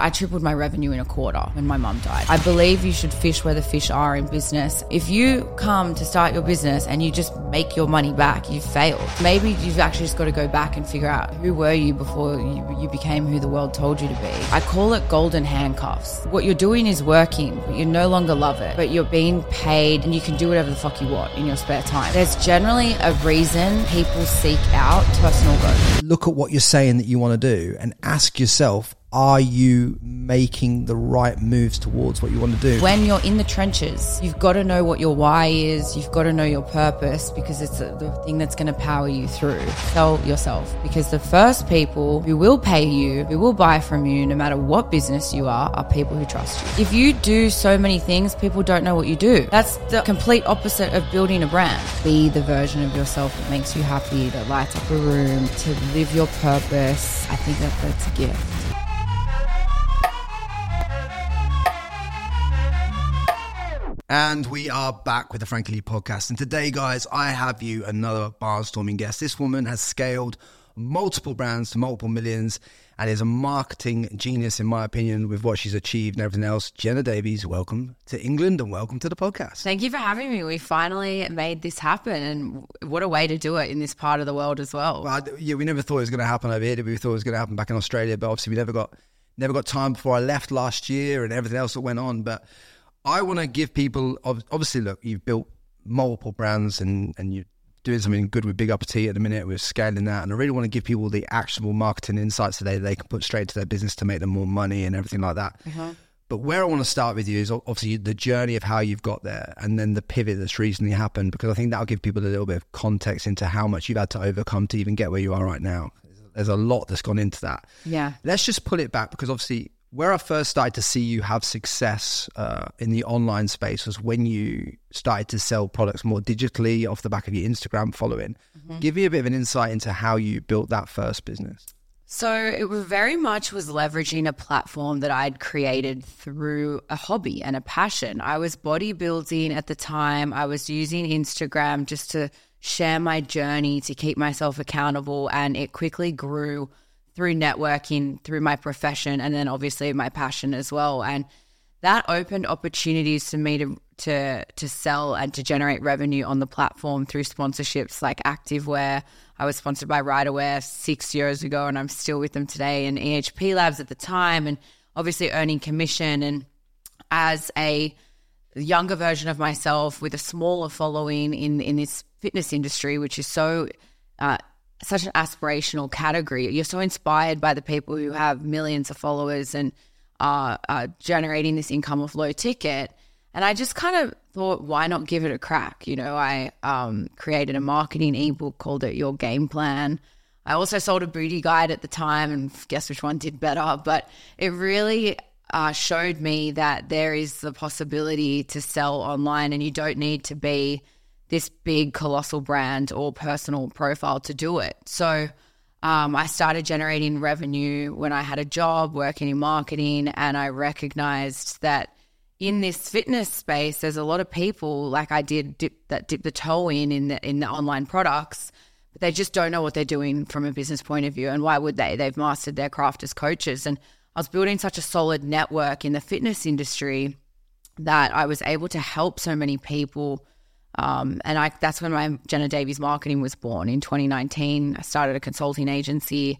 I tripled my revenue in a quarter when my mum died. I believe you should fish where the fish are in business. If you come to start your business and you just make your money back, you've failed. Maybe you've actually just got to go back and figure out who were you before you, you became who the world told you to be. I call it golden handcuffs. What you're doing is working, but you no longer love it, but you're being paid and you can do whatever the fuck you want in your spare time. There's generally a reason people seek out personal growth. Look at what you're saying that you want to do and ask yourself, are you making the right moves towards what you want to do? When you're in the trenches, you've got to know what your why is. You've got to know your purpose because it's the thing that's going to power you through. Sell yourself because the first people who will pay you, who will buy from you, no matter what business you are, are people who trust you. If you do so many things, people don't know what you do. That's the complete opposite of building a brand. Be the version of yourself that makes you happy, that lights up a room, to live your purpose. I think that that's a gift. And we are back with the Frankie Lee podcast. And today, guys, I have you another barnstorming guest. This woman has scaled multiple brands to multiple millions and is a marketing genius, in my opinion, with what she's achieved and everything else. Jenna Davies, welcome to England and welcome to the podcast. Thank you for having me. We finally made this happen, and what a way to do it in this part of the world as well. well I, yeah, we never thought it was going to happen over here. We thought it was going to happen back in Australia, but obviously we never got never got time before I left last year and everything else that went on. But I want to give people obviously look, you've built multiple brands and and you're doing something good with Big Uppetite at the minute. We're scaling that, and I really want to give people the actionable marketing insights today that they can put straight to their business to make them more money and everything like that. Mm-hmm. But where I want to start with you is obviously the journey of how you've got there, and then the pivot that's recently happened, because I think that'll give people a little bit of context into how much you've had to overcome to even get where you are right now. There's a lot that's gone into that. Yeah. Let's just pull it back because obviously where I first started to see you have success uh, in the online space was when you started to sell products more digitally off the back of your Instagram following. Mm-hmm. Give me a bit of an insight into how you built that first business. So it was very much was leveraging a platform that I'd created through a hobby and a passion. I was bodybuilding at the time. I was using Instagram just to share my journey to keep myself accountable, and it quickly grew through networking, through my profession, and then obviously my passion as well. And that opened opportunities for me to to to sell and to generate revenue on the platform through sponsorships like Activewear. I was sponsored by Ryderwear six years ago, and I'm still with them today. And EHP Labs at the time, and obviously earning commission. And as a younger version of myself with a smaller following in in this fitness industry, which is so uh, such an aspirational category. You're so inspired by the people who have millions of followers and are, are generating this income of low ticket. And I just kind of thought, why not give it a crack? You know, I um, created a marketing ebook called it Your Game Plan. I also sold a booty guide at the time, and guess which one did better. But it really uh, showed me that there is the possibility to sell online, and you don't need to be this big colossal brand or personal profile to do it. So um, I started generating revenue when I had a job working in marketing, and I recognized that in this fitness space, there's a lot of people like I did dip that dip the toe in in the in the online products, but they just don't know what they're doing from a business point of view. And why would they? They've mastered their craft as coaches. And I was building such a solid network in the fitness industry that I was able to help so many people um, and I, that's when my Jenna Davies marketing was born in 2019. I started a consulting agency.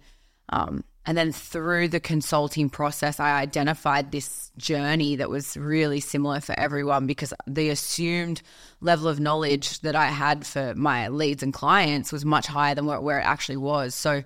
Um, and then through the consulting process, I identified this journey that was really similar for everyone because the assumed level of knowledge that I had for my leads and clients was much higher than where, where it actually was. So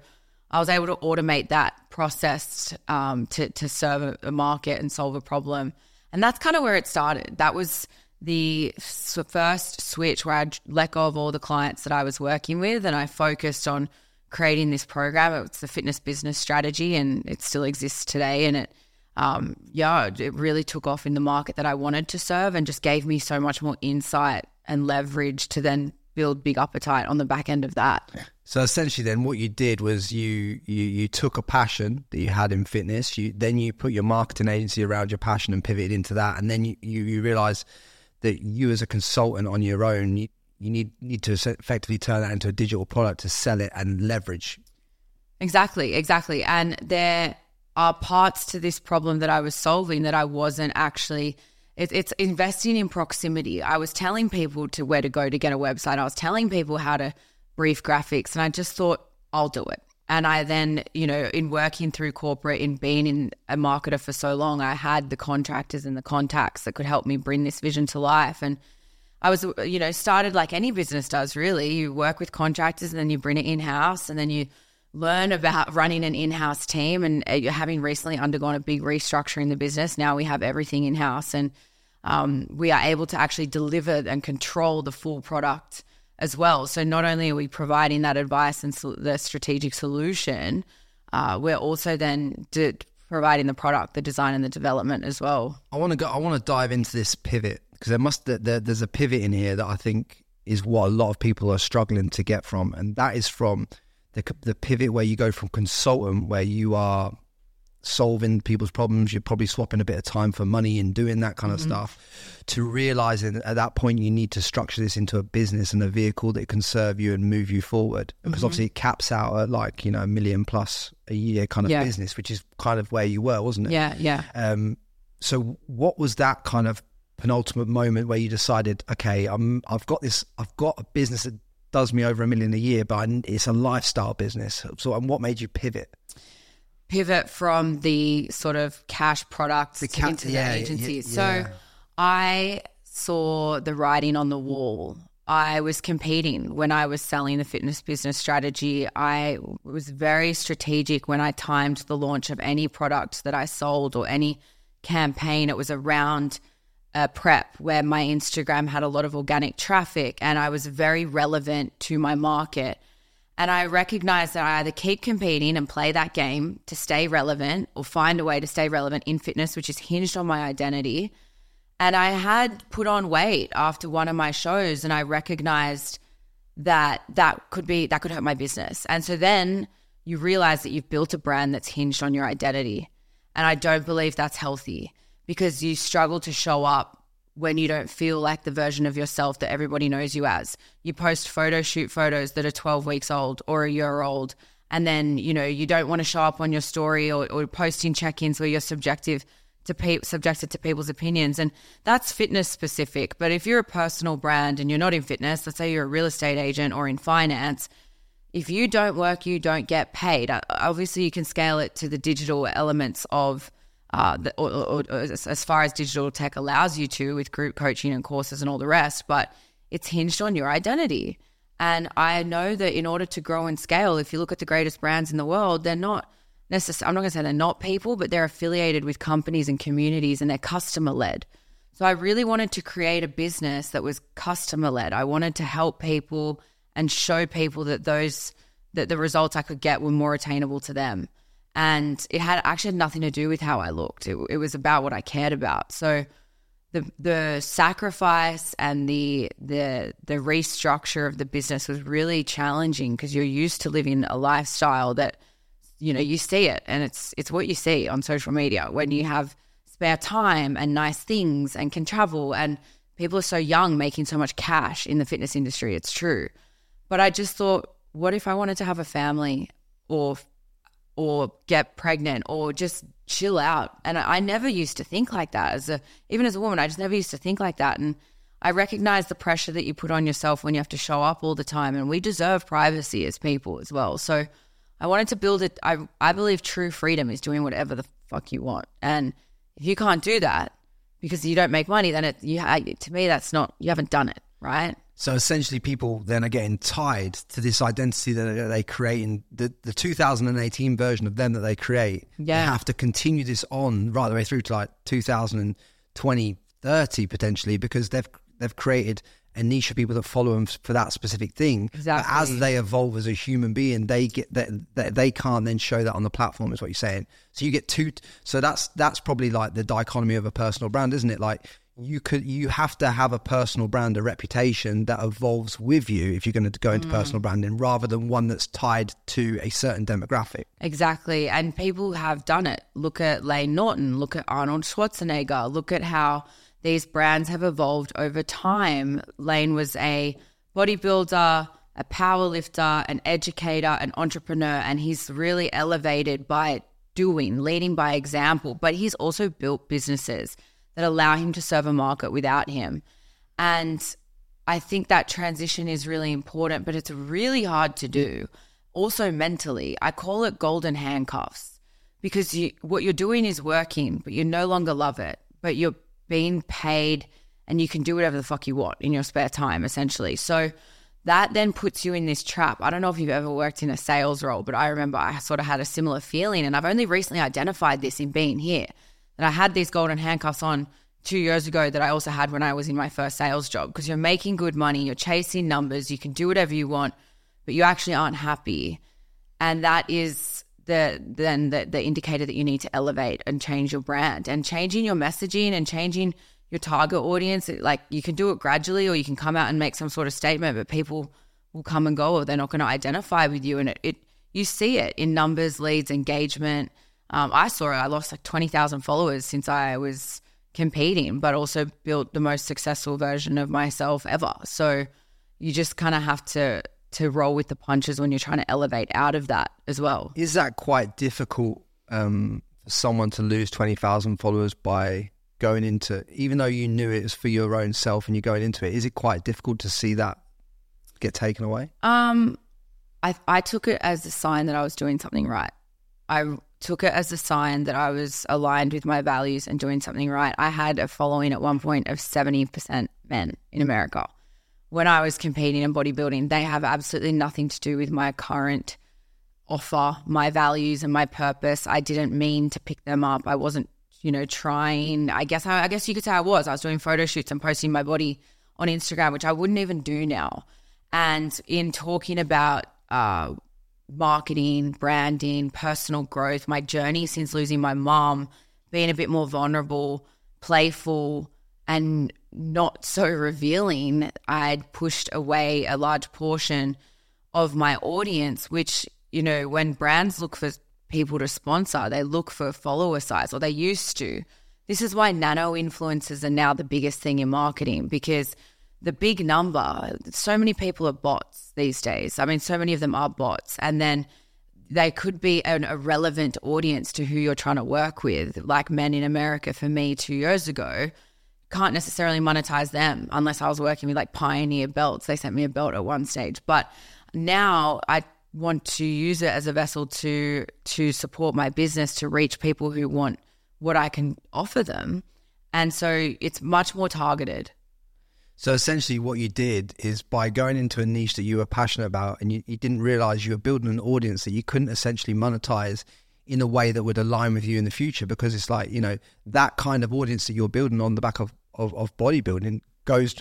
I was able to automate that process um, to, to serve a, a market and solve a problem. And that's kind of where it started. That was the first switch where I let go of all the clients that I was working with and I focused on creating this program. It's the fitness business strategy and it still exists today. And it, um, yeah, it really took off in the market that I wanted to serve and just gave me so much more insight and leverage to then build Big Uppetite on the back end of that. So essentially, then what you did was you you you took a passion that you had in fitness. You then you put your marketing agency around your passion and pivoted into that, and then you you, you realize that you as a consultant on your own, you, you need need to effectively turn that into a digital product to sell it and leverage. Exactly, exactly. And there are parts to this problem that I was solving that I wasn't actually. It, it's investing in proximity. I was telling people to where to go to get a website. I was telling people how to brief graphics, and I just thought I'll do it. And I then, you know, in working through corporate, in being in a marketer for so long, I had the contractors and the contacts that could help me bring this vision to life. And I was, you know, started like any business does really. You work with contractors and then you bring it in house and then you learn about running an in house team. And uh, having recently undergone a big restructure in the business, now we have everything in house and um, we are able to actually deliver and control the full product as well. So not only are we providing that advice and the strategic solution, uh, we're also then providing the product, the design, and the development as well. I want to go. I want to dive into this pivot because there must there, there's a pivot in here that I think is what a lot of people are struggling to get from, and that is from the the pivot where you go from consultant, where you are solving people's problems. You're probably swapping a bit of time for money and doing that kind of mm-hmm. stuff to realizing at that point you need to structure this into a business and a vehicle that can serve you and move you forward. Because mm-hmm. obviously it caps out at like, you know, a million plus a year kind of yeah. business, which is kind of where you were, wasn't it? Yeah, yeah. Um, so what was that kind of penultimate moment where you decided, okay, I'm, I've got this, I've got a business that does me over a million a year, but it's a lifestyle business. So, and what made you pivot? Pivot from the sort of cash products the ca- into yeah, the agencies. Yeah. So I saw the writing on the wall. I was competing when I was selling the fitness business strategy. I was very strategic when I timed the launch of any product that I sold or any campaign. It was around a prep where my Instagram had a lot of organic traffic and I was very relevant to my market. And I recognize that I either keep competing and play that game to stay relevant or find a way to stay relevant in fitness, which is hinged on my identity. And I had put on weight after one of my shows and I recognized that that could be, that could hurt my business. And so then you realize that you've built a brand that's hinged on your identity. And I don't believe that's healthy because you struggle to show up when you don't feel like the version of yourself that everybody knows you as. You post photo shoot photos that are 12 weeks old or a year old. And then, you know, you don't want to show up on your story or, or posting check ins where you're subjective to pe- subjected to people's opinions. And that's fitness specific. But if you're a personal brand and you're not in fitness, let's say you're a real estate agent or in finance, if you don't work, you don't get paid. Obviously, you can scale it to the digital elements of uh, the, or, or, or, as far as digital tech allows you to with group coaching and courses and all the rest, but it's hinged on your identity. And I know that in order to grow and scale, if you look at the greatest brands in the world, they're not necessarily, I'm not going to say they're not people, but they're affiliated with companies and communities and they're customer led. So I really wanted to create a business that was customer led. I wanted to help people and show people that those, that the results I could get were more attainable to them and it had actually had nothing to do with how I looked. It, it was about what I cared about. So the the sacrifice and the the the restructure of the business was really challenging because you're used to living a lifestyle that you know you see it and it's it's what you see on social media when you have spare time and nice things and can travel and people are so young making so much cash in the fitness industry it's true but i just thought what if i wanted to have a family or or get pregnant or just chill out. And I, I, never used to think like that as a even as a woman, I just never used to think like that. And I recognize the pressure that you put on yourself when you have to show up all the time. And we deserve privacy as people as well. So I wanted to build it. I I believe true freedom is doing whatever the fuck you want. And if you can't do that because you don't make money, then it you to me that's not you haven't done it right. So essentially, people then are getting tied to this identity that they create in the, the 2018 version of them that they create. Yeah. They have to continue this on right the way through to like 2020, 30 potentially, because they've they've created a niche of people that follow them for that specific thing. Exactly. But as they evolve as a human being, they get that they, they can't then show that on the platform. Is what you're saying. So you get two. So that's that's probably like the dichotomy of a personal brand, isn't it? Like you could you have to have a personal brand a reputation that evolves with you if you're going to go into mm. personal branding rather than one that's tied to a certain demographic. Exactly and people have done it. Look at Lane norton look at arnold schwarzenegger look at how these brands have evolved over time. Lane was a bodybuilder a power lifter an educator an entrepreneur and he's really elevated by doing, leading by example, but he's also built businesses that allow him to serve a market without him. And I think that transition is really important, but it's really hard to do. Also, mentally, I call it golden handcuffs because you, what you're doing is working, but you no longer love it, but you're being paid and you can do whatever the fuck you want in your spare time, essentially. So, that then puts you in this trap. I don't know if you've ever worked in a sales role, but I remember I sort of had a similar feeling. And I've only recently identified this in being here that I had these golden handcuffs on two years ago that I also had when I was in my first sales job because you're making good money, you're chasing numbers, you can do whatever you want, but you actually aren't happy. And that is the then the, the indicator that you need to elevate and change your brand and changing your messaging and changing your target audience. Like you can do it gradually or you can come out and make some sort of statement, but people will come and go or they're not going to identify with you. And it, it you see it in numbers, leads, engagement. Um, I saw it. I lost like 20,000 followers since I was competing, but also built the most successful version of myself ever. So you just kind of have to to roll with the punches when you're trying to elevate out of that as well. Is that quite difficult um, for someone to lose twenty thousand followers by going into, even though you knew it was for your own self and you're going into it? Is it quite difficult to see that get taken away? Um, I I took it as a sign that I was doing something right. I took it as a sign that I was aligned with my values and doing something right. I had a following at one point of 70% men in America. When I was competing in bodybuilding, they have absolutely nothing to do with my current offer, my values, and my purpose. I didn't mean to pick them up. I wasn't, you know, trying. I guess I, I guess you could say I was. I was doing photo shoots and posting my body on Instagram, which I wouldn't even do now. And in talking about uh, marketing, branding, personal growth, my journey since losing my mom, being a bit more vulnerable, playful, and not so revealing, I'd pushed away a large portion of my audience, which, you know, when brands look for people to sponsor, they look for follower size, or they used to. This is why nano influencers are now the biggest thing in marketing because the big number, so many people are bots these days. I mean, so many of them are bots. And then they could be an irrelevant audience to who you're trying to work with, like men in America for me two years ago. Can't necessarily monetize them unless I was working with like Pioneer belts. They sent me a belt at one stage. But now I want to use it as a vessel to to support my business to reach people who want what I can offer them. And so it's much more targeted. So essentially, what you did is by going into a niche that you were passionate about, and you, you, didn't realize you were building an audience that you couldn't essentially monetize in a way that would align with you in the future. Because it's like you know that kind of audience that you're building on the back of of, of bodybuilding goes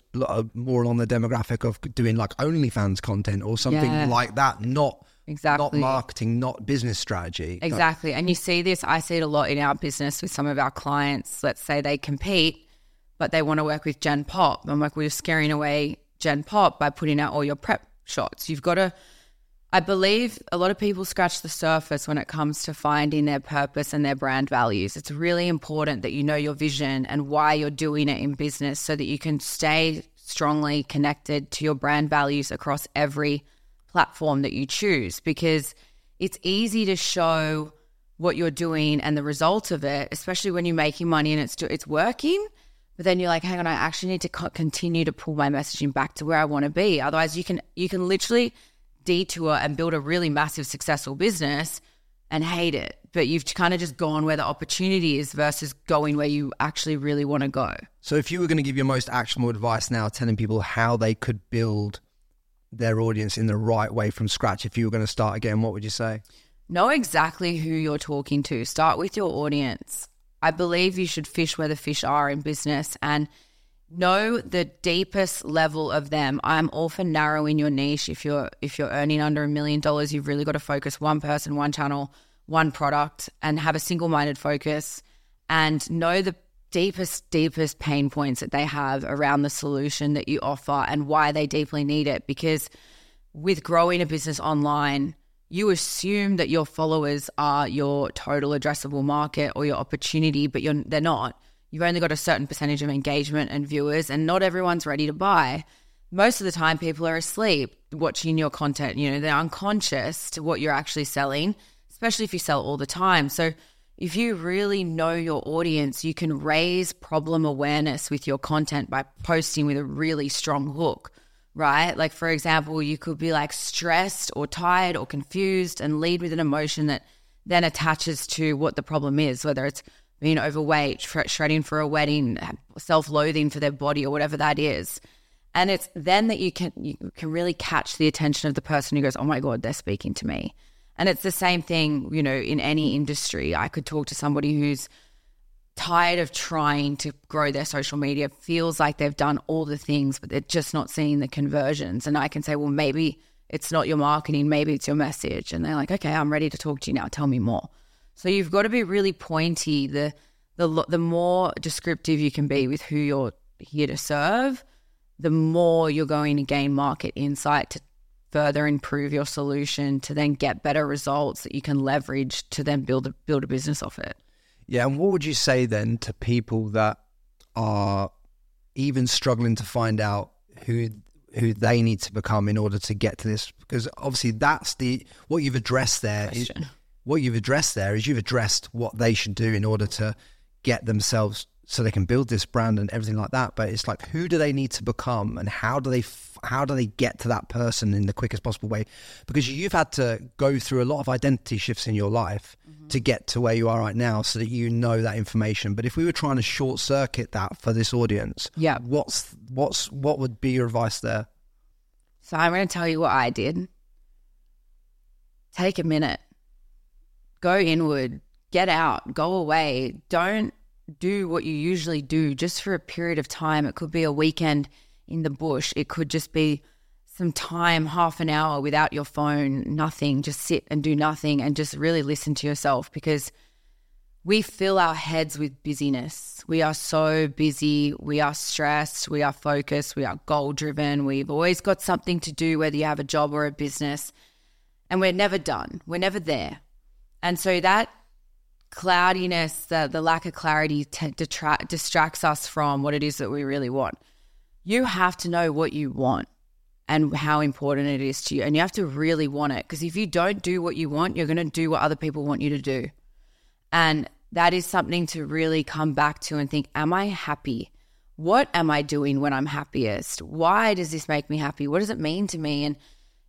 more along the demographic of doing like OnlyFans content or something yeah. like that, not exactly not marketing, not business strategy. Exactly, and you see this. I see it a lot in our business with some of our clients. Let's say they compete but they want to work with Gen Pop. I'm like, we're scaring away Gen Pop by putting out all your prep shots. You've got to, I believe a lot of people scratch the surface when it comes to finding their purpose and their brand values. It's really important that you know your vision and why you're doing it in business so that you can stay strongly connected to your brand values across every platform that you choose because it's easy to show what you're doing and the result of it, especially when you're making money and it's it's working. But then you're like, hang on, I actually need to co- continue to pull my messaging back to where I want to be. Otherwise, you can you can literally detour and build a really massive successful business and hate it. But you've kind of just gone where the opportunity is versus going where you actually really want to go. So, if you were going to give your most actionable advice now, telling people how they could build their audience in the right way from scratch, if you were going to start again, what would you say? Know exactly who you're talking to. Start with your audience. I believe you should fish where the fish are in business and know the deepest level of them. I'm all for narrowing your niche. If you're if you're earning under a million dollars, you've really got to focus one person, one channel, one product, and have a single-minded focus and know the deepest, deepest pain points that they have around the solution that you offer and why they deeply need it. Because with growing a business online, you assume that your followers are your total addressable market or your opportunity, but they're not. You've only got a certain percentage of engagement and viewers, and not everyone's ready to buy. Most of the time, people are asleep watching your content. You know, they're unconscious to what you're actually selling, especially if you sell all the time. So if you really know your audience, you can raise problem awareness with your content by posting with a really strong hook, right? Like, for example, you could be like stressed or tired or confused and lead with an emotion that then attaches to what the problem is, whether it's being overweight, shredding for a wedding, self loathing for their body, or whatever that is. And it's then that you can you can really catch the attention of the person who goes, "Oh my god, they're speaking to me." And it's the same thing, you know, in any industry. I could talk to somebody who's tired of trying to grow their social media, feels like they've done all the things, but they're just not seeing the conversions. And I can say, well, maybe it's not your marketing, maybe it's your message. And they're like, okay, I'm ready to talk to you now. Tell me more. So you've got to be really pointy. The the the more descriptive you can be with who you're here to serve, the more you're going to gain market insight to further improve your solution to then get better results that you can leverage to then build a, build a business off it. Yeah, and what would you say then to people that are even struggling to find out who who they need to become in order to get to this? Because obviously that's the what you've addressed there. Is, what you've addressed there is you've addressed what they should do in order to get themselves so they can build this brand and everything like that. But it's like, who do they need to become, and how do they how do they get to that person in the quickest possible way? Because you've had to go through a lot of identity shifts in your life. To get to where you are right now, so that you know that information. But if we were trying to short circuit that for this audience, yeah, what's what's what would be your advice there? So I'm going to tell you what I did. Take a minute, go inward, get out, go away. Don't do what you usually do just for a period of time. It could be a weekend in the bush, it could just be some time, half an hour without your phone, nothing, just sit and do nothing and just really listen to yourself because we fill our heads with busyness. We are so busy. We are stressed. We are focused. We are goal driven. We've always got something to do, whether you have a job or a business, and we're never done. We're never there. And so that cloudiness, the, the lack of clarity t- distracts us from what it is that we really want. You have to know what you want and how important it is to you. And you have to really want it. Because if you don't do what you want, you're going to do what other people want you to do. And that is something to really come back to and think Am I happy? What am I doing when I'm happiest? Why does this make me happy? What does it mean to me? And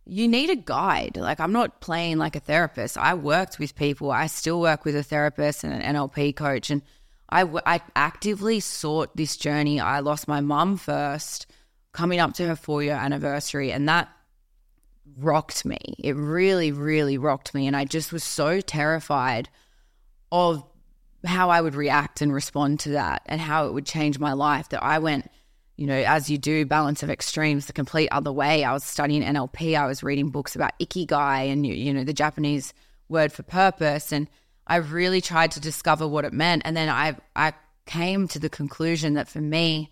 you need a guide. Like, I'm not playing like a therapist. I worked with people. I still work with a therapist and an NLP coach. And I, I actively sought this journey. I lost my mum first, coming up to her four year anniversary. And that rocked me. It really, really rocked me. And I just was so terrified of how I would react and respond to that and how it would change my life that I went you know, as you do, balance of extremes, the complete other way. I was studying NLP. I was reading books about ikigai and, you know, the Japanese word for purpose. And I really tried to discover what it meant. And then I, I came to the conclusion that for me,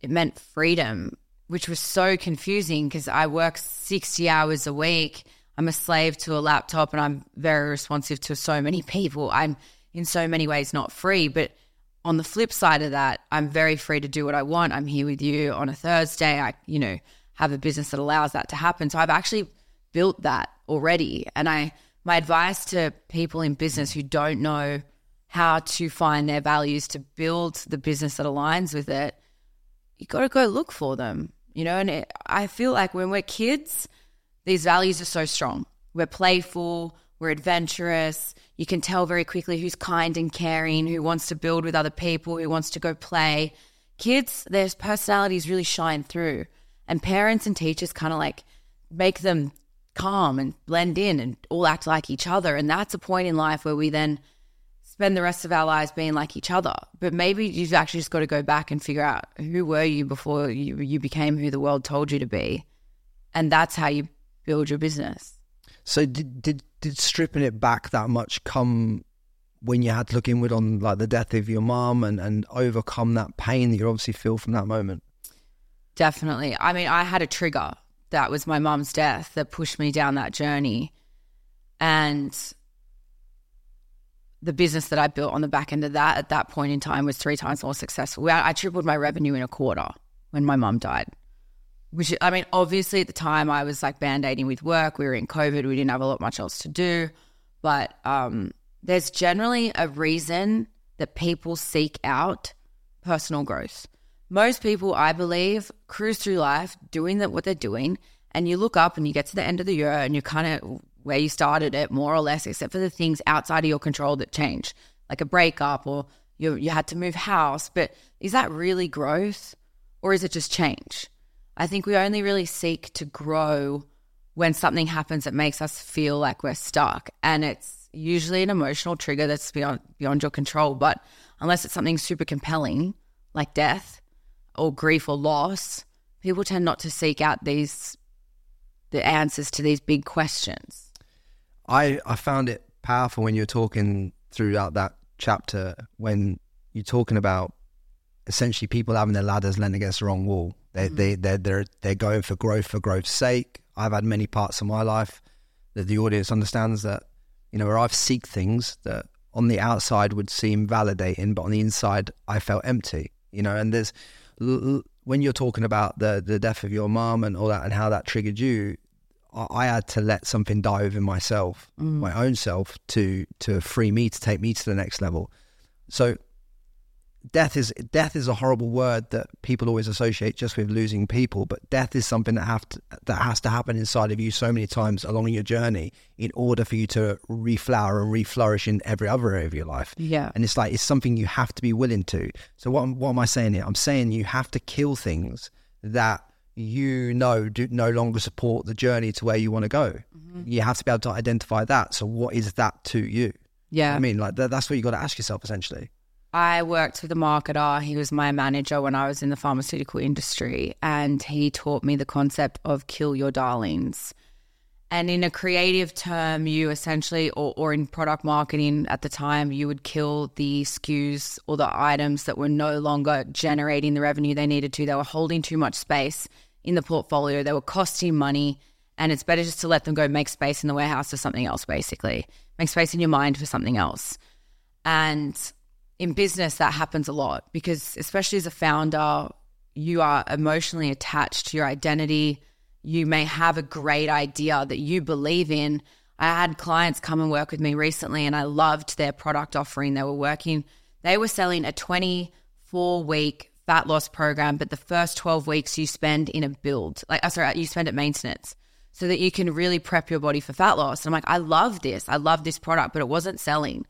it meant freedom, which was so confusing because I work 60 hours a week. I'm a slave to a laptop and I'm very responsive to so many people. I'm in so many ways not free, but on the flip side of that, I'm very free to do what I want. I'm here with you on a Thursday. I, you know, have a business that allows that to happen. So I've actually built that already. And I, my advice to people in business who don't know how to find their values to build the business that aligns with it, you got to go look for them, you know. And it, I feel like when we're kids, these values are so strong. We're playful, we're adventurous, you can tell very quickly who's kind and caring, who wants to build with other people, who wants to go play. Kids, their personalities really shine through. And parents and teachers kind of like make them calm and blend in and all act like each other. And that's a point in life where we then spend the rest of our lives being like each other. But maybe you've actually just got to go back and figure out who were you before you, you became who the world told you to be. And that's how you build your business. So did did did stripping it back that much come when you had to look inward on like the death of your mom and and overcome that pain that you obviously feel from that moment? Definitely. I mean, I had a trigger. That was my mom's death that pushed me down that journey. And the business that I built on the back end of that at that point in time was three times more successful. I tripled my revenue in a quarter when my mom died which I mean, obviously at the time I was like band aiding with work. We were in COVID. We didn't have a lot much else to do. but um, there's generally a reason that people seek out personal growth. Most people, I believe, cruise through life doing that what they're doing, and you look up and you get to the end of the year and you're kind of where you started it, more or less, except for the things outside of your control that change, like a breakup or you you had to move house. But is that really growth, or is it just change? I think we only really seek to grow when something happens that makes us feel like we're stuck, and it's usually an emotional trigger that's beyond beyond your control. But unless it's something super compelling, like death or grief or loss, people tend not to seek out these the answers to these big questions. I I found it powerful when you were talking throughout that chapter when you're talking about essentially people having their ladders leaning against the wrong wall. They mm-hmm. they they they're they're going for growth for growth's sake. I've had many parts of my life that the audience understands that you know where I've seek things that on the outside would seem validating, but on the inside I felt empty. You know, and there's when you're talking about the the death of your mom and all that and how that triggered you, I, I had to let something die within myself, mm. my own self, to to free me to take me to the next level. So death is death is a horrible word that people always associate just with losing people but death is something that have to, that has to happen inside of you so many times along your journey in order for you to reflower and reflourish in every other area of your life yeah and it's like it's something you have to be willing to so what, what am i saying here i'm saying you have to kill things that you know do no longer support the journey to where you want to go mm-hmm. you have to be able to identify that so what is that to you yeah i mean like that, that's what you got to ask yourself essentially I worked with a marketer. He was my manager when I was in the pharmaceutical industry, and he taught me the concept of kill your darlings. And in a creative term, you essentially, or, or in product marketing at the time, you would kill the SKUs or the items that were no longer generating the revenue they needed to. They were holding too much space in the portfolio, they were costing money. And it's better just to let them go make space in the warehouse for something else, basically. Make space in your mind for something else. And in business, that happens a lot because, especially as a founder, you are emotionally attached to your identity. You may have a great idea that you believe in. I had clients come and work with me recently, and I loved their product offering. They were working, they were selling a 24 week fat loss program, but the first 12 weeks you spend in a build, like, oh, sorry, you spend at maintenance so that you can really prep your body for fat loss. And I'm like, I love this. I love this product, but it wasn't selling.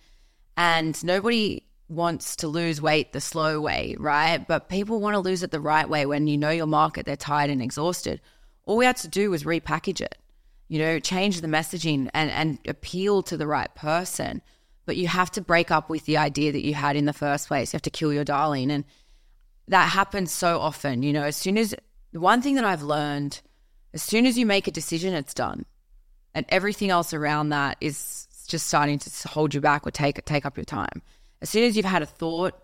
And nobody wants to lose weight the slow way, right? But people want to lose it the right way when you know your market, they're tired and exhausted. All we had to do was repackage it, you know, change the messaging and, and appeal to the right person. But you have to break up with the idea that you had in the first place. You have to kill your darling. And that happens so often, you know, as soon as the one thing that I've learned, as soon as you make a decision, it's done. And everything else around that is just starting to hold you back or take take up your time as soon as you've had a thought,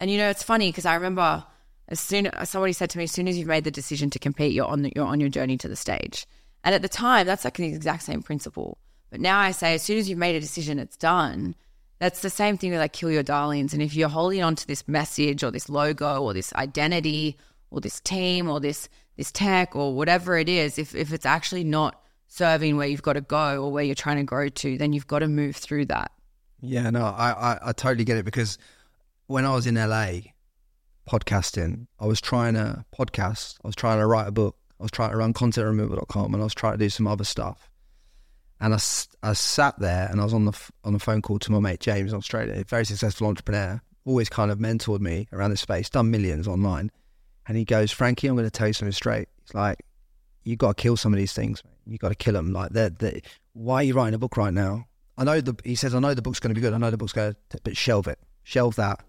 and you know, it's funny because I remember as soon as somebody said to me, as soon as you've made the decision to compete, you're on the, you're on your journey to the stage. And at the time, that's like the exact same principle. But now I say, as soon as you've made a decision, it's done. That's the same thing with like kill your darlings. And if you're holding on to this message or this logo or this identity or this team or this this tech or whatever it is, if if it's actually not serving where you've got to go or where you're trying to grow to, then you've got to move through that. Yeah, no, I, I, I totally get it because when I was in LA podcasting, I was trying to podcast, I was trying to write a book, I was trying to run contentremoval.com and I was trying to do some other stuff. And I, I sat there and I was on the on a phone call to my mate James in Australia, a very successful entrepreneur, always kind of mentored me around this space, done millions online. And he goes, Frankie, I'm going to tell you something straight. It's like, you got to kill some of these things. You got to kill them. Like, they're, they're, why are you writing a book right now? I know the he says I know the book's going to be good. I know the book's going to, but shelve it, shelve that,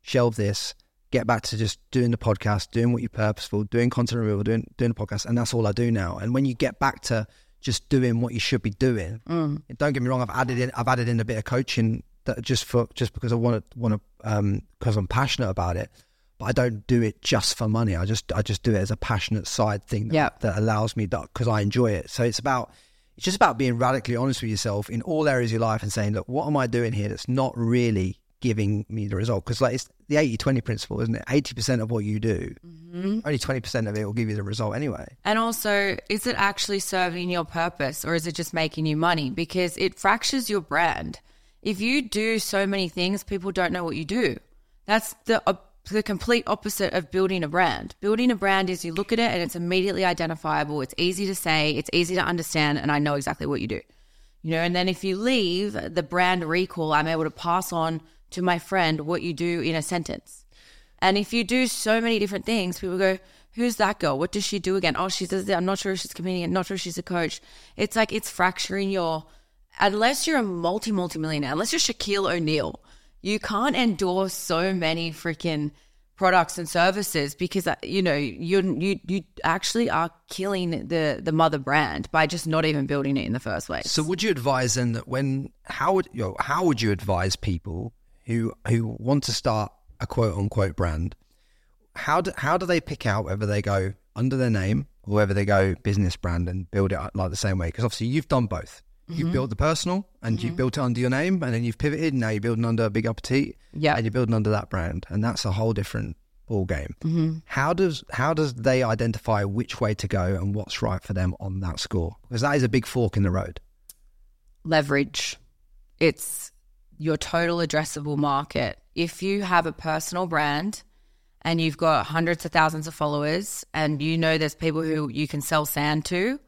shelve this. Get back to just doing the podcast, doing what you're purposeful, doing content removal, doing doing the podcast, and that's all I do now. And when you get back to just doing what you should be doing, mm. don't get me wrong. I've added in I've added in a bit of coaching that just for just because I want to want to um because I'm passionate about it. But I don't do it just for money. I just I just do it as a passionate side thing that, yep. that allows me that because I enjoy it. So it's about it's just about being radically honest with yourself in all areas of your life and saying, look, what am I doing here that's not really giving me the result because like it's the 80-20 principle isn't it 80% of what you do Mm-hmm. only 20% of it will give you the result anyway And also, is it actually serving your purpose or is it just making you money? Because it fractures your brand. If you do so many things, people don't know what you do. That's the uh, the complete opposite of building a brand. Building a brand is you look at it and it's immediately identifiable. It's easy to say, it's easy to understand, and I know exactly what you do. You know, and then if you leave the brand recall, I'm able to pass on to my friend what you do in a sentence. And if you do so many different things, people go, Who's that girl? What does she do again? Oh, she does that. I'm not sure if she's a comedian, not sure if she's a coach. It's like it's fracturing your unless you're a multi multi millionaire, unless you're Shaquille O'Neal, you can't endorse so many freaking products and services because uh, you know you you you actually are killing the the mother brand by just not even building it in the first place. So would you advise then that when how would you know, how would you advise people who who want to start a quote unquote brand? How do how do they pick out whether they go under their name or whether they go business brand and build it up like the same way? Because obviously you've done both. You've mm-hmm. built the personal and you've mm-hmm. built it under your name, and then you've pivoted. And now you're building under a Big Uppetite, Yeah. and you're building under that brand, and that's a whole different ball game. Mm-hmm. How does how does they identify which way to go and what's right for them on that score? Because that is a big fork in the road. leverage. It's your total addressable market. If you have a personal brand and you've got hundreds of thousands of followers and you know there's people who you can sell sand to,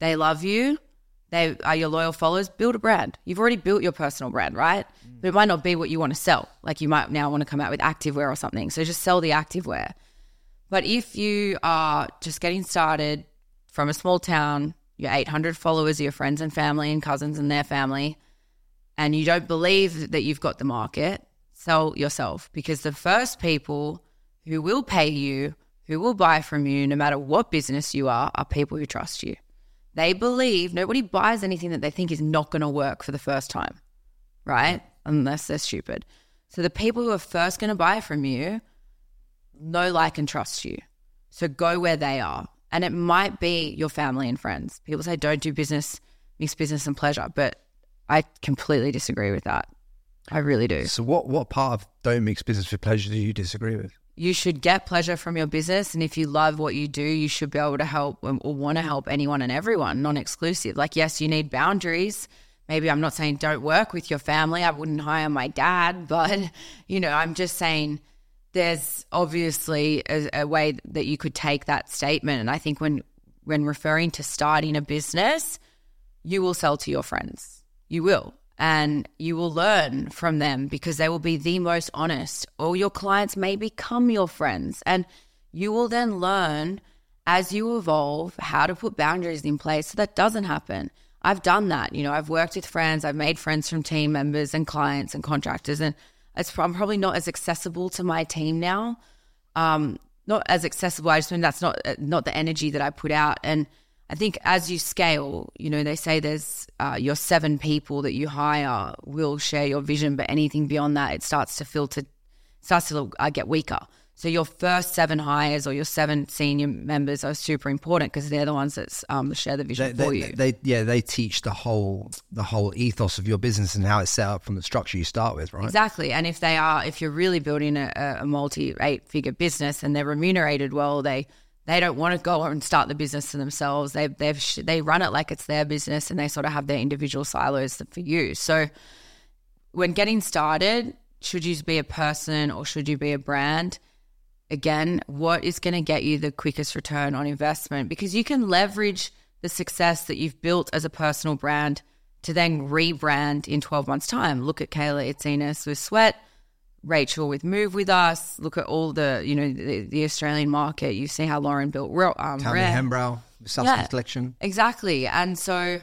they love you, they are your loyal followers, build a brand. You've already built your personal brand, right? Mm. But it might not be what you want to sell. Like you might now want to come out with activewear or something. So just sell the activewear. But if you are just getting started from a small town, your 800 followers are your friends and family and cousins and their family, and you don't believe that you've got the market, sell yourself because the first people who will pay you, who will buy from you, no matter what business you are, are people who trust you. They believe nobody buys anything that they think is not going to work for the first time, right? Unless they're stupid. So the people who are first going to buy from you know, like, and trust you. So go where they are. And it might be your family and friends. People say don't do business, mix business and pleasure. But I completely disagree with that. I really do. So what what part of don't mix business with pleasure do you disagree with? You should get pleasure from your business. And if you love what you do, you should be able to help or want to help anyone and everyone, non exclusive. Like, yes, you need boundaries. Maybe I'm not saying don't work with your family. I wouldn't hire my dad, but, you know, I'm just saying there's obviously a, a way that you could take that statement. And I think when when referring to starting a business, you will sell to your friends. You will. And you will learn from them because they will be the most honest. All your clients may become your friends. And you will then learn as you evolve how to put boundaries in place so that doesn't happen. I've done that. You know, I've worked with friends, I've made friends from team members and clients and contractors. And it's, I'm probably not as accessible to my team now. Um, not as accessible. I just mean that's not not the energy that I put out. And I think as you scale, you know, they say there's uh, your seven people that you hire will share your vision, but anything beyond that, it starts to filter, starts to uh, get weaker. So your first seven hires or your seven senior members are super important because they're the ones that um, share the vision They, for they, you. they yeah they teach the whole the whole ethos of your business and how it's set up from the structure you start with, right? Exactly. And if they are, if you're really building a, a multi eight figure business and they're remunerated well, they they don't want to go and start the business for themselves. They they've they run it like it's their business and they sort of have their individual silos for you. So when getting started, should you be a person or should you be a brand? Again, what is going to get you the quickest return on investment? Because you can leverage the success that you've built as a personal brand to then rebrand in 12 months' time. Look at Kayla Itsines with Sweat, Rachel with Move with Us. Look at all the, you know, the, the Australian market. You see how Lauren built Real- um, Tammy Rare. Hembrow, Saski Yeah. collection. Exactly. And so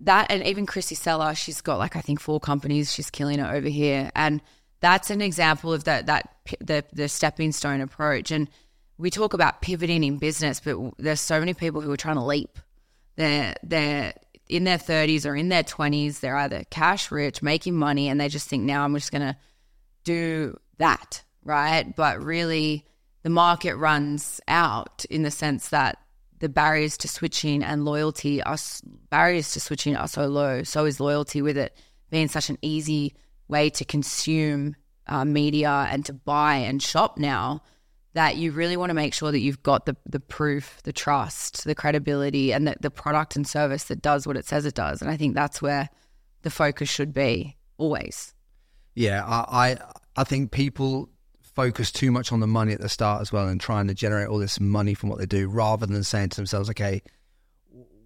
that, and even Krissy Cela, she's got like, I think four companies. She's killing it over here. And that's an example of that, that the, the stepping stone approach. And we talk about pivoting in business, but there's so many people who are trying to leap. They're, they're in their 30s or in their 20s. They're either cash rich, making money, and they just think, now I'm just going to do that, right? But really, the market runs out in the sense that the barriers to switching and loyalty are barriers to switching are so low. So is loyalty with it being such an easy way to consume uh, media and to buy and shop now that you really want to make sure that you've got the the proof, the trust, the credibility, and the, the product and service that does what it says it does. And I think that's where the focus should be always. Yeah, I, I think people focus too much on the money at the start as well and trying to generate all this money from what they do rather than saying to themselves, okay,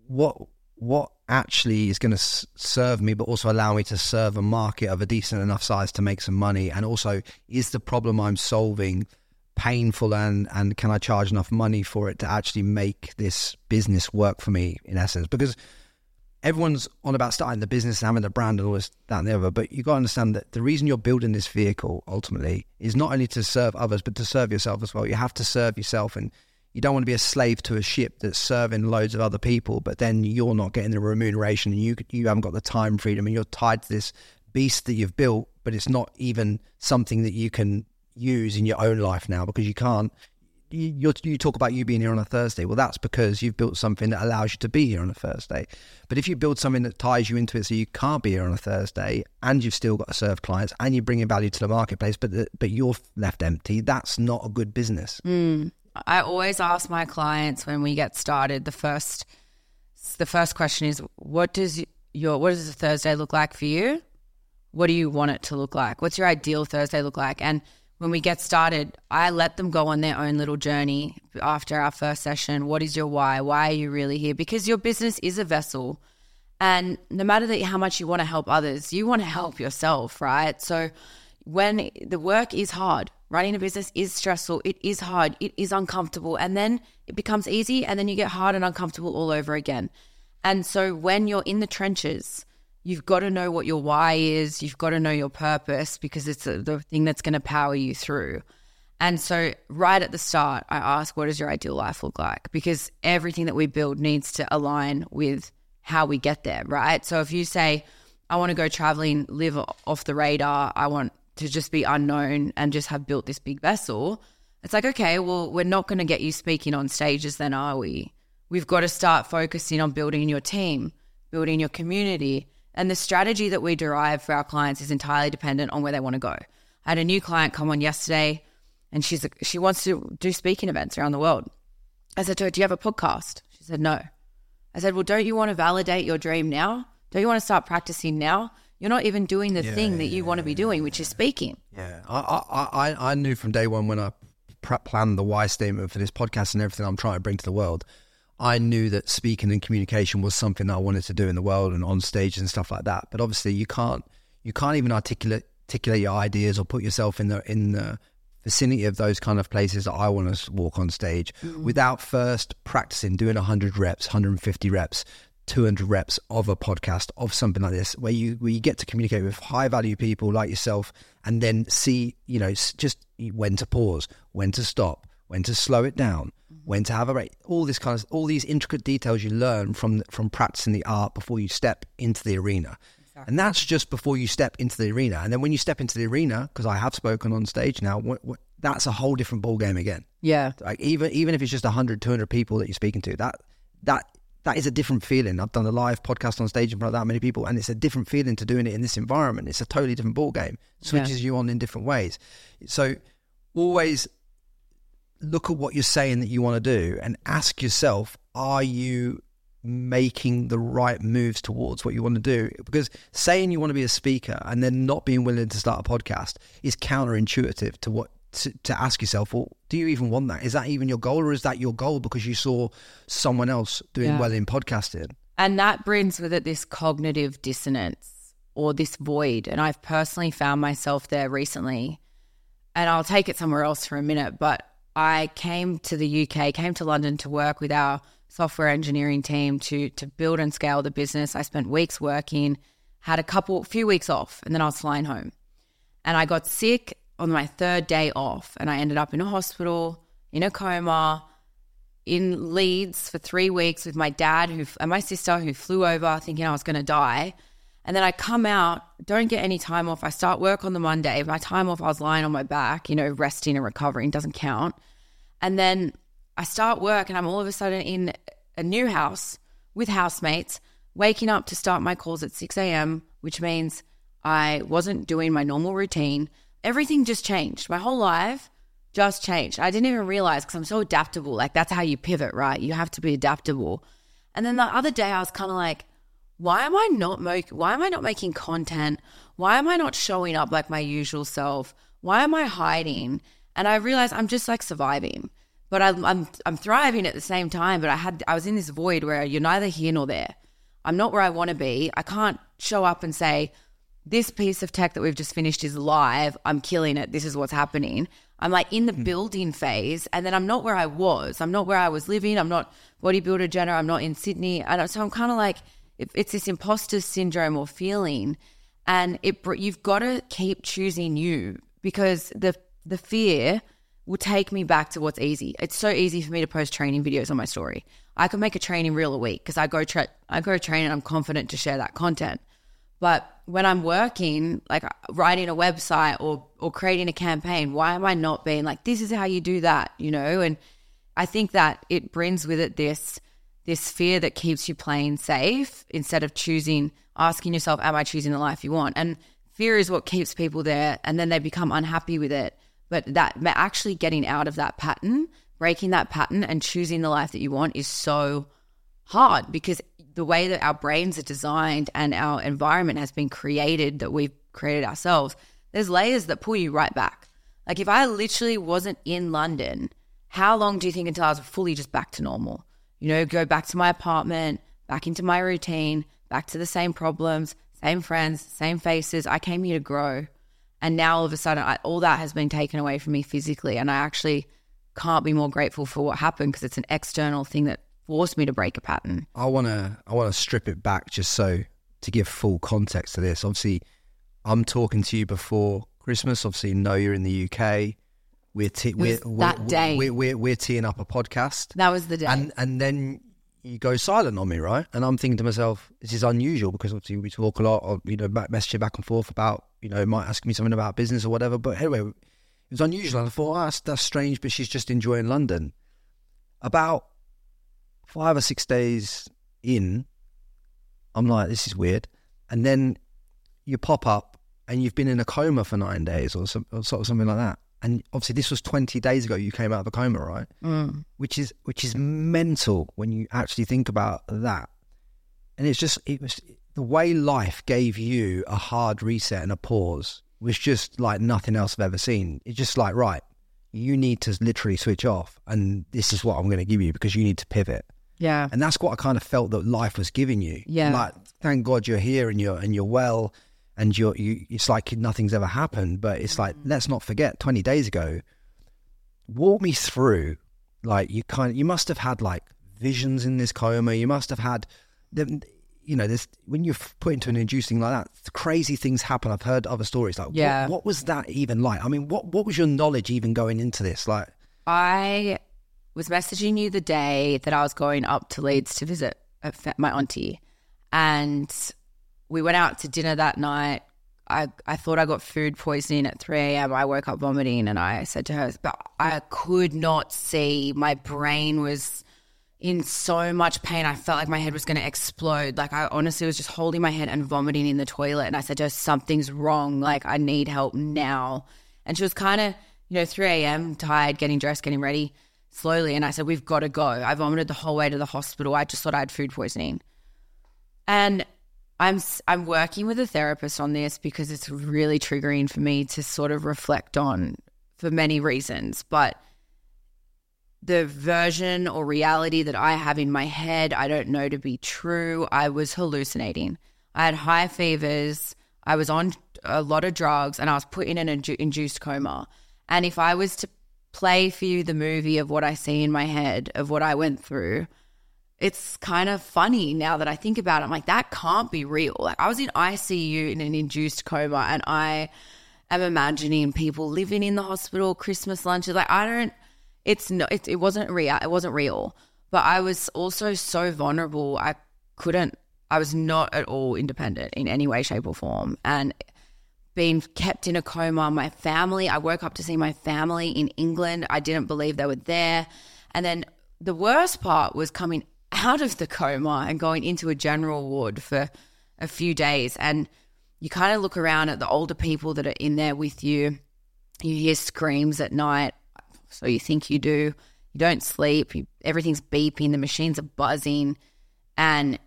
what what actually is going to serve me, but also allow me to serve a market of a decent enough size to make some money, and also is the problem I'm solving painful and and can I charge enough money for it to actually make this business work for me in essence? Because everyone's on about starting the business and having a brand and all this that and the other but you've got to understand that the reason you're building this vehicle ultimately is not only to serve others but to serve yourself as well you have to serve yourself and you don't want to be a slave to a ship that's serving loads of other people but then you're not getting the remuneration and you you haven't got the time freedom and you're tied to this beast that you've built but it's not even something that you can use in your own life now because you can't. You, you talk about you being here on a Thursday. Well, that's because you've built something that allows you to be here on a Thursday. But if you build something that ties you into it so you can't be here on a Thursday and you've still got to serve clients and you're bringing value to the marketplace, but the, but you're left empty, that's not a good business. Mm. I always ask my clients when we get started. The first, the first question is, "What does your what does a Thursday look like for you? What do you want it to look like? What's your ideal Thursday look like?" And when we get started, I let them go on their own little journey after our first session. What is your why? Why are you really here? Because your business is a vessel. And no matter that how much you want to help others, you want to help yourself, right? So when the work is hard, running a business is stressful, it is hard, it is uncomfortable, and then it becomes easy, and then you get hard and uncomfortable all over again. And so when you're in the trenches, you've got to know what your why is. You've got to know your purpose because it's the thing that's going to power you through. And so, right at the start, I ask, what does your ideal life look like? Because everything that we build needs to align with how we get there, right? So, if you say, I want to go traveling, live off the radar, I want to just be unknown and just have built this big vessel, it's like, okay, well, we're not going to get you speaking on stages, then are we? We've got to start focusing on building your team, building your community, and the strategy that we derive for our clients is entirely dependent on where they want to go. I had a new client come on yesterday and she's she wants to do speaking events around the world. I said to her, Do you have a podcast? She said, No. I said, Well, don't you want to validate your dream now? Don't you want to start practicing now? You're not even doing the yeah, thing that you yeah, want to be doing, which is speaking. Yeah. I, I, I knew from day one when I planned the why statement for this podcast and everything I'm trying to bring to the world I knew that speaking and communication was something that I wanted to do in the world and on stages and stuff like that. But obviously, you can't you can't even articulate articulate your ideas or put yourself in the in the vicinity of those kind of places that I want to walk on stage mm. without first practicing doing 100 reps, 150 reps, 200 reps of a podcast of something like this where you where you get to communicate with high value people like yourself and then see, you know, just when to pause, when to stop, when to slow it down when to have a rate, all this kind of all these intricate details you learn from from practicing the art before you step into the arena. Exactly. And that's just before you step into the arena. And then when you step into the arena, because I have spoken on stage now, what, what, that's a whole different ball game again. Yeah. Like even even if it's just 100, 200 people that you're speaking to, that that that is a different feeling. I've done a live podcast on stage in front of that many people, and it's a different feeling to doing it in this environment. It's a totally different ball game. Switches yeah. you on in different ways. So always look at what you're saying that you want to do and ask yourself, are you making the right moves towards what you want to do? Because saying you want to be a speaker and then not being willing to start a podcast is counterintuitive to what to, to ask yourself, well, do you even want that? Is that even your goal or is that your goal because you saw someone else doing yeah. well in podcasting? And that brings with it this cognitive dissonance or this void. And I've personally found myself there recently. And I'll take it somewhere else for a minute, but I came to the UK, came to London to work with our software engineering team to to build and scale the business. I spent weeks working, had a couple few weeks off, and then I was flying home. And I got sick on my third day off, and I ended up in a hospital in a coma in Leeds for three weeks with my dad who and my sister who flew over thinking I was going to die. And then I come out, don't get any time off. I start work on the Monday. My time off, I was lying on my back, you know, resting and recovering, doesn't count. And then I start work and I'm all of a sudden in a new house with housemates, waking up to start my calls at 6 a.m., which means I wasn't doing my normal routine. Everything just changed. My whole life just changed. I didn't even realize because I'm so adaptable. Like that's how you pivot, right? You have to be adaptable. And then the other day I was kind of like, why am I not mo- why am I not making content? Why am I not showing up like my usual self? Why am I hiding? And I realized I'm just like surviving, but I'm I'm, I'm thriving at the same time. But I had I was in this void where you're neither here nor there. I'm not where I want to be. I can't show up and say this piece of tech that we've just finished is live. I'm killing it. This is what's happening. I'm like in the mm. building phase, and then I'm not where I was. I'm not where I was living. I'm not bodybuilder Jenna. I'm not in Sydney. And so I'm kind of like it's this imposter syndrome or feeling, and it you've got to keep choosing you because the the fear will take me back to what's easy. It's so easy for me to post training videos on my story. I can make a training reel a week because I go tra- I go train and I'm confident to share that content. But when I'm working, like writing a website or or creating a campaign, why am I not being like this is how you do that, you know? And I think that it brings with it this this fear that keeps you playing safe instead of choosing asking yourself am I choosing the life you want? And fear is what keeps people there and then they become unhappy with it. But that actually getting out of that pattern, breaking that pattern and choosing the life that you want is so hard because the way that our brains are designed and our environment has been created that we've created ourselves, there's layers that pull you right back. Like if I literally wasn't in London, how long do you think until I was fully just back to normal? You know, go back to my apartment, back into my routine, back to the same problems, same friends, same faces. I came here to grow. And now all of a sudden, I, all that has been taken away from me physically. And I actually can't be more grateful for what happened because it's an external thing that forced me to break a pattern. I want to I want to strip it back just so to give full context to this. Obviously, I'm talking to you before Christmas. Obviously, know you're in the UK. We're te- we're, that we're, day. We're, we're, we're teeing up a podcast. That was the day. And and then you go silent on me, right? And I'm thinking to myself, this is unusual because obviously we talk a lot, or you know, message back and forth about, you know, might ask me something about business or whatever. But anyway, it was unusual. And I thought, oh, that's, that's strange, but she's just enjoying London. About five or six days in, I'm like, this is weird. And then you pop up and you've been in a coma for nine days or, some, or sort of something like that. And obviously, this was 20 days ago. You came out of a coma, right? Mm. Which is which is mental when you actually think about that. And it's just it was the way life gave you a hard reset and a pause was just like nothing else I've ever seen. It's just like right, you need to literally switch off, and this is what I'm going to give you because you need to pivot. Yeah. And that's what I kind of felt that life was giving you. Yeah. Like, thank God you're here and you're and you're well and you're you it's like nothing's ever happened. But it's like, mm-hmm. let's not forget, twenty days ago, walk me through like you kind of you must have had like visions in this coma. You must have had you know, this when you're put into an inducing like that, crazy things happen. I've heard other stories. Like, yeah. what, what was that even like? I mean, what what was your knowledge even going into this? Like, I was messaging you the day that I was going up to Leeds to visit my auntie. And we went out to dinner that night. I, I thought I got food poisoning at 3 a.m. I woke up vomiting and I said to her, but I could not see. My brain was in so much pain. I felt like my head was going to explode. Like I honestly was just holding my head and vomiting in the toilet. And I said to her, something's wrong. Like I need help now. And she was kind of, you know, 3 a.m., tired, getting dressed, getting ready slowly. And I said, We've got to go. I vomited the whole way to the hospital. I just thought I had food poisoning. And I'm I'm working with a therapist on this because it's really triggering for me to sort of reflect on for many reasons, but the version or reality that I have in my head, I don't know to be true. I was hallucinating. I had high fevers. I was on a lot of drugs and I was put in an induced coma. And if I was to play for you the movie of what I see in my head, of what I went through, it's kind of funny now that I think about it. I'm like, that can't be real. Like, I was in ICU in an induced coma, and I am imagining people living in the hospital, Christmas lunches. Like, I don't, it's no, it, it wasn't real. It wasn't real. But I was also so vulnerable. I couldn't, I was not at all independent in any way, shape, or form. And being kept in a coma. My family, I woke up to see my family in England. I didn't believe they were there. And then the worst part was coming out of the coma and going into a general ward for a few days. And you kind of look around at the older people that are in there with you. You hear screams at night, so you think you do. You don't sleep. You, everything's beeping. The machines are buzzing, and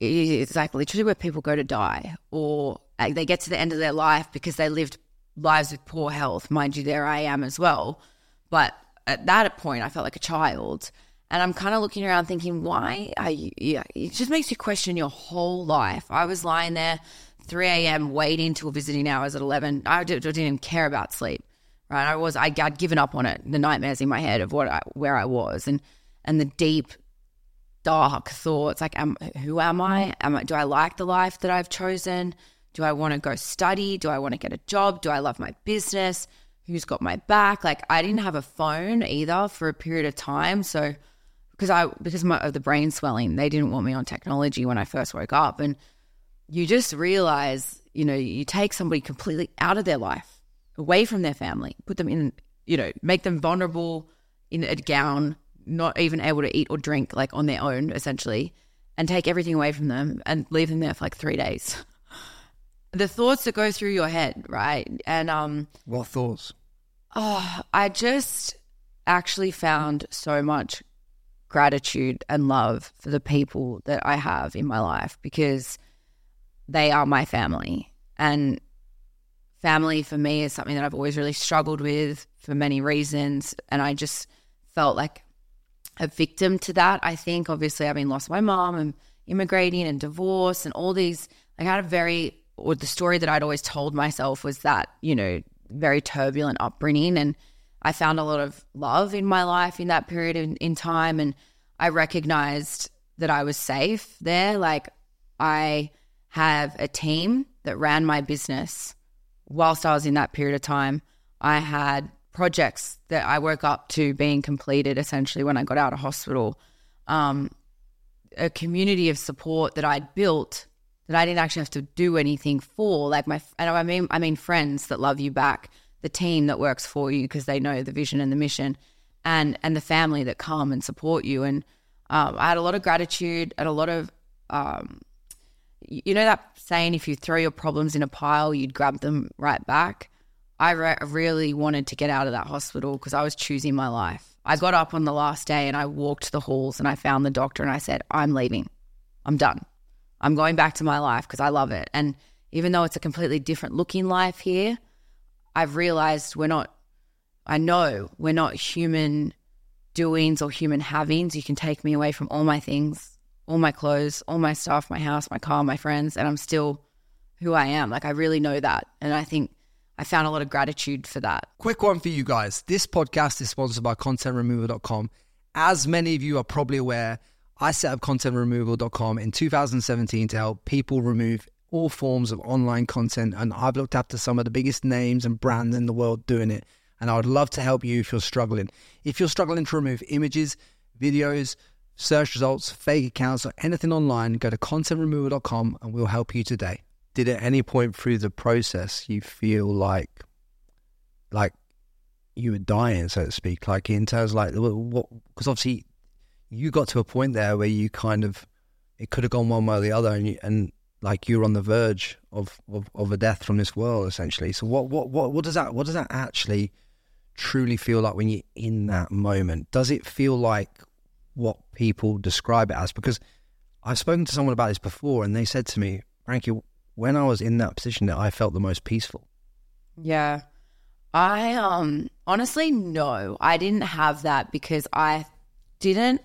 it's like literally where people go to die, or they get to the end of their life because they lived lives with poor health. Mind you, there I am as well. But at that point, I felt like a child. And I'm kind of looking around thinking, why are you? Yeah, it just makes you question your whole life. I was lying there 3 a.m. waiting till visiting hours at 11. I didn't even care about sleep, right? I was, I, would given up on it. The nightmares in my head of what I, where I was and, and the deep, dark thoughts like, am, who am I? Mm-hmm. Am I? Do I like the life that I've chosen? Do I want to go study? Do I want to get a job? Do I love my business? Who's got my back? Like I didn't have a phone either for a period of time. So because I because my, of the brain swelling, they didn't want me on technology when I first woke up. And you just realize, you know, you take somebody completely out of their life, away from their family, put them in, you know, make them vulnerable in a gown, not even able to eat or drink like on their own, essentially, and take everything away from them and leave them there for like three days. the thoughts that go through your head, right? And um what thoughts? Oh, I just actually found so much gratitude and love for the people that I have in my life because they are my family. And family for me is something that I've always really struggled with for many reasons. And I just felt like a victim to that. I think, obviously, having lost my mom and immigrating and divorce and all these, I had a very, or the story that I'd always told myself was that, you know, very turbulent upbringing. And I found a lot of love in my life in that period in, in time. And I recognized that I was safe there. Like I have a team that ran my business whilst I was in that period of time. I had projects that I woke up to being completed essentially when I got out of hospital. Um, a community of support that I'd built that I didn't actually have to do anything for. Like my, and I mean, I mean friends that love you back, the team that works for you because they know the vision and the mission, and and the family that come and support you. And um, I had a lot of gratitude and a lot of, um, you know, that saying, if you throw your problems in a pile, you'd grab them right back. I re- really wanted to get out of that hospital because I was choosing my life. I got up on the last day and I walked the halls and I found the doctor and I said, I'm leaving. I'm done. I'm going back to my life because I love it. And even though it's a completely different looking life here, I've realized we're not, I know we're not human doings or human havings. You can take me away from all my things, all my clothes, all my stuff, my house, my car, my friends, and I'm still who I am. Like I really know that. And I think I found a lot of gratitude for that. Quick one for you guys. This podcast is sponsored by contentremoval.com. As many of you are probably aware, I set up contentremoval.com in 2017 to help people remove all forms of online content. And I've looked after some of the biggest names and brands in the world doing it. And I would love to help you if you're struggling. If you're struggling to remove images, videos, search results, fake accounts, or anything online, go to contentremoval.com and we'll help you today. Did at any point through the process you feel like, like you were dying, so to speak? Like in terms like what? Because obviously you got to a point there where you kind of it could have gone one way or the other, and you, and like you're on the verge of, of, of a death from this world, essentially. So what what what what does that what does that actually truly feel like when you're in that moment? Does it feel like what people describe it as? Because I've spoken to someone about this before, and they said to me, Frankie, when I was in that position, that I felt the most peaceful. Yeah, I um honestly no, I didn't have that because I didn't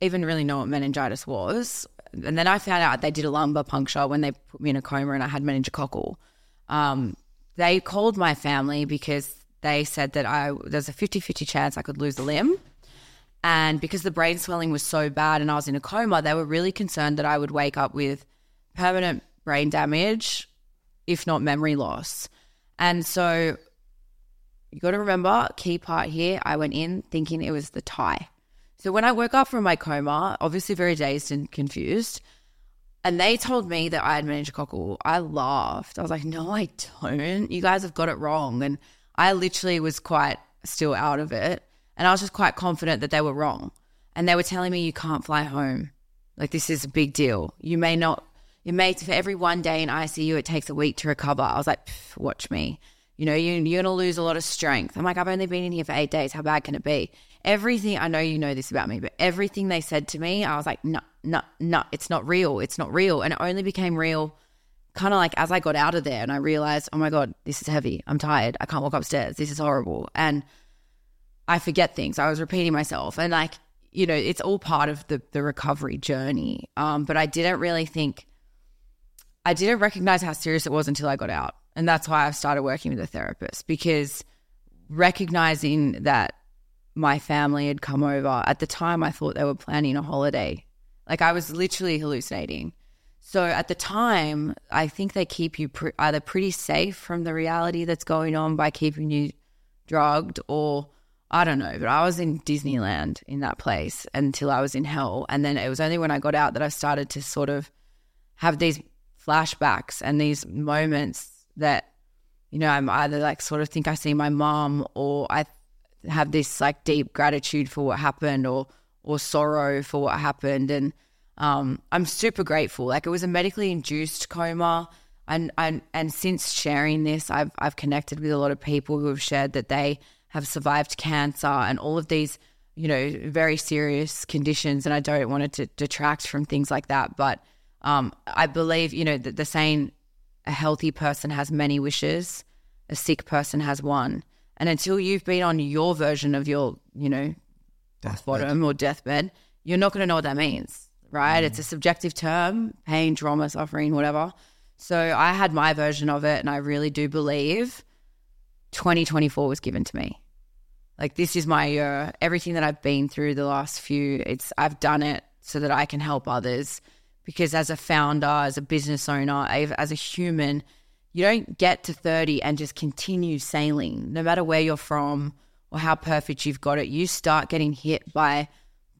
even really know what meningitis was. And then I found out they did a lumbar puncture when they put me in a coma and I had meningococcal. Um, they called my family because they said that I there's a 50-50 chance I could lose a limb. And because the brain swelling was so bad and I was in a coma, they were really concerned that I would wake up with permanent brain damage, if not memory loss. And so you got to remember, key part here, I went in thinking it was the tie. So when I woke up from my coma, obviously very dazed and confused, and they told me that I had meningococcal, I laughed. I was like, no, I don't. You guys have got it wrong. And I literally was quite still out of it. And I was just quite confident that they were wrong. And they were telling me, you can't fly home. Like, this is a big deal. You may not, it may, for every one day in ICU, it takes a week to recover. I was like, watch me. You know, you, you're going to lose a lot of strength. I'm like, I've only been in here for eight days. How bad can it be? Everything, I know you know this about me, but everything they said to me, I was like, no, no, no, it's not real. It's not real. And it only became real kind of like as I got out of there and I realized, oh my God, this is heavy. I'm tired. I can't walk upstairs. This is horrible. And I forget things. I was repeating myself. And like, you know, it's all part of the the recovery journey. Um, but I didn't really think I didn't recognize how serious it was until I got out. And that's why I've started working with a therapist because recognizing that my family had come over at the time I thought they were planning a holiday. Like I was literally hallucinating. So at the time, I think they keep you pre- either pretty safe from the reality that's going on by keeping you drugged, or I don't know. But I was in Disneyland in that place until I was in hell, and then it was only when I got out that I started to sort of have these flashbacks and these moments that you know I'm either like sort of think I see my mom, or I have this like deep gratitude for what happened, or or sorrow for what happened, and um, I'm super grateful. Like it was a medically induced coma. And, and and since sharing this, I've I've connected with a lot of people who have shared that they have survived cancer and all of these, you know, very serious conditions. And I don't want it to detract from things like that. But um, I believe, you know, that the saying, a healthy person has many wishes, a sick person has one. And until you've been on your version of your, you know, deathbed. bottom or deathbed, you're not going to know what that means right? Mm. It's a subjective term pain, trauma, suffering, whatever. So I had my version of it, and I really do believe 2024 was given to me. Like this is my year. Everything that I've been through the last few, it's I've done it so that I can help others. Because as a founder, as a business owner, as a human, you don't get to 30 and just continue sailing. No matter where you're from or how perfect you've got it, you start getting hit by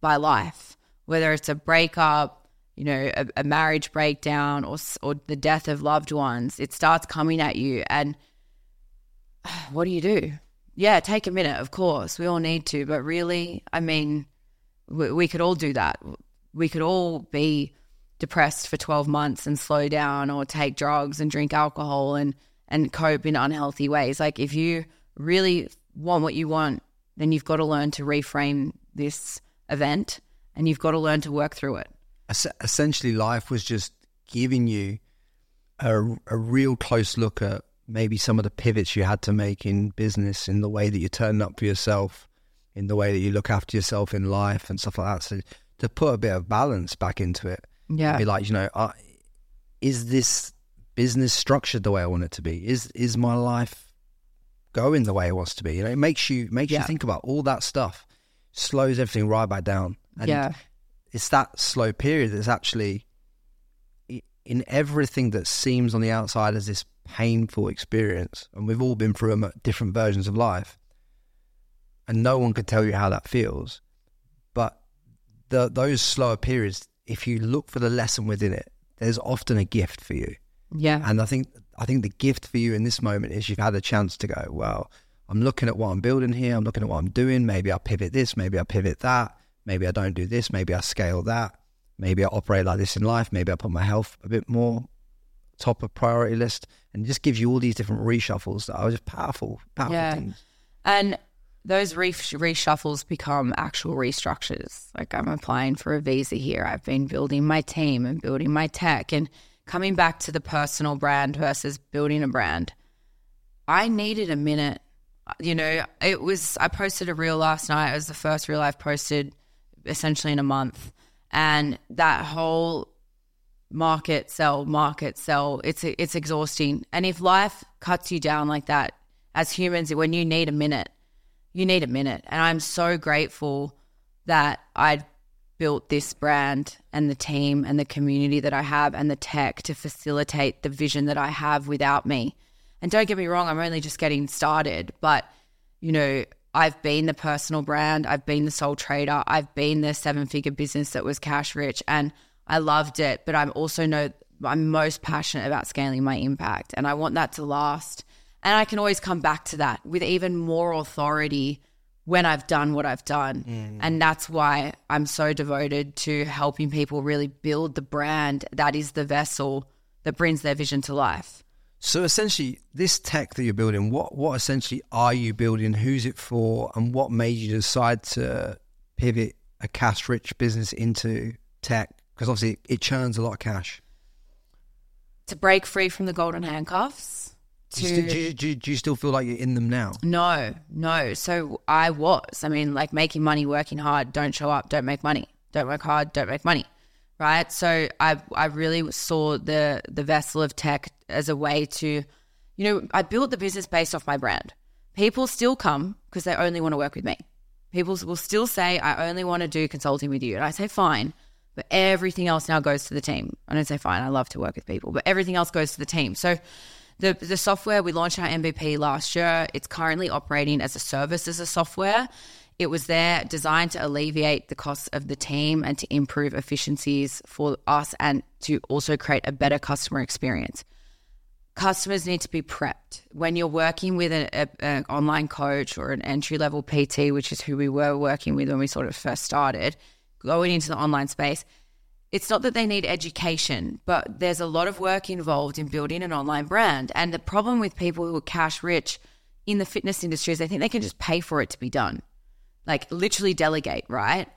by life whether it's a breakup, you know, a, a marriage breakdown or or the death of loved ones, it starts coming at you and what do you do? Yeah, take a minute, of course. We all need to, but really, I mean, we, we could all do that. We could all be depressed for 12 months and slow down or take drugs and drink alcohol and and cope in unhealthy ways. Like if you really want what you want, then you've got to learn to reframe this event and you've got to learn to work through it. Essentially, life was just giving you a, a real close look at maybe some of the pivots you had to make in business, in the way that you turn up for yourself, in the way that you look after yourself in life and stuff like that. So to put a bit of balance back into it, yeah, be like, you know, uh, is this business structured the way I want it to be? Is is my life going the way it wants to be? You know, it makes you makes yeah. you think about all that stuff, slows everything right back down. And yeah. It's that slow period that's actually in everything that seems on the outside as this painful experience. And we've all been through different versions of life. And no one could tell you how that feels. But the, those slower periods, if you look for the lesson within it, there's often a gift for you. Yeah. And I think I think the gift for you in this moment is you've had a chance to go, well, I'm looking at what I'm building here, I'm looking at what I'm doing, maybe I pivot this, maybe I pivot that. Maybe I don't do this. Maybe I scale that. Maybe I operate like this in life. Maybe I put my health a bit more top of priority list. And just gives you all these different reshuffles that are just powerful, powerful yeah. things. And those re- reshuffles become actual restructures. Like I'm applying for a visa here. I've been building my team and building my tech and coming back to the personal brand versus building a brand. I needed a minute. You know, it was, I posted a reel last night. It was the first reel I've posted essentially in a month. And that whole market, sell, market, sell, it's it's exhausting. And if life cuts you down like that, as humans, when you need a minute, you need a minute. And I'm so grateful that I built this brand and the team and the community that I have and the tech to facilitate the vision that I have without me. And don't get me wrong, I'm only just getting started, but you know, I've been the personal brand, I've been the sole trader, I've been the seven figure business that was cash rich and I loved it, but I'm also know I'm most passionate about scaling my impact and I want that to last. And I can always come back to that with even more authority when I've done what I've done. Mm. And that's why I'm so devoted to helping people really build the brand that is the vessel that brings their vision to life. So essentially, this tech that you're building, what what essentially are you building? Who's it for? And what made you decide to pivot a cash rich business into tech? Because obviously, it churns a lot of cash. To break free from the golden handcuffs. Do you, do, you, do, you, do you still feel like you're in them now? No, no. So I was. I mean, like making money, working hard, don't show up, don't make money. Don't work hard, don't make money. Right? So I I really saw the the vessel of tech as a way to you know, I built the business based off my brand. People still come because they only want to work with me. People will still say, I only want to do consulting with you. And I say, fine. But everything else now goes to the team. I don't say, fine, I love to work with people, but everything else goes to the team. So the, the software, we launched our MVP last year. It's currently operating as a service as a software. It was there designed to alleviate the costs of the team and to improve efficiencies for us and to also create a better customer experience customers need to be prepped when you're working with an online coach or an entry level PT, which is who we were working with when we sort of first started going into the online space. It's not that they need education, but there's a lot of work involved in building an online brand. And the problem with people who are cash rich in the fitness industry is they think they can just pay for it to be done, like literally delegate, right?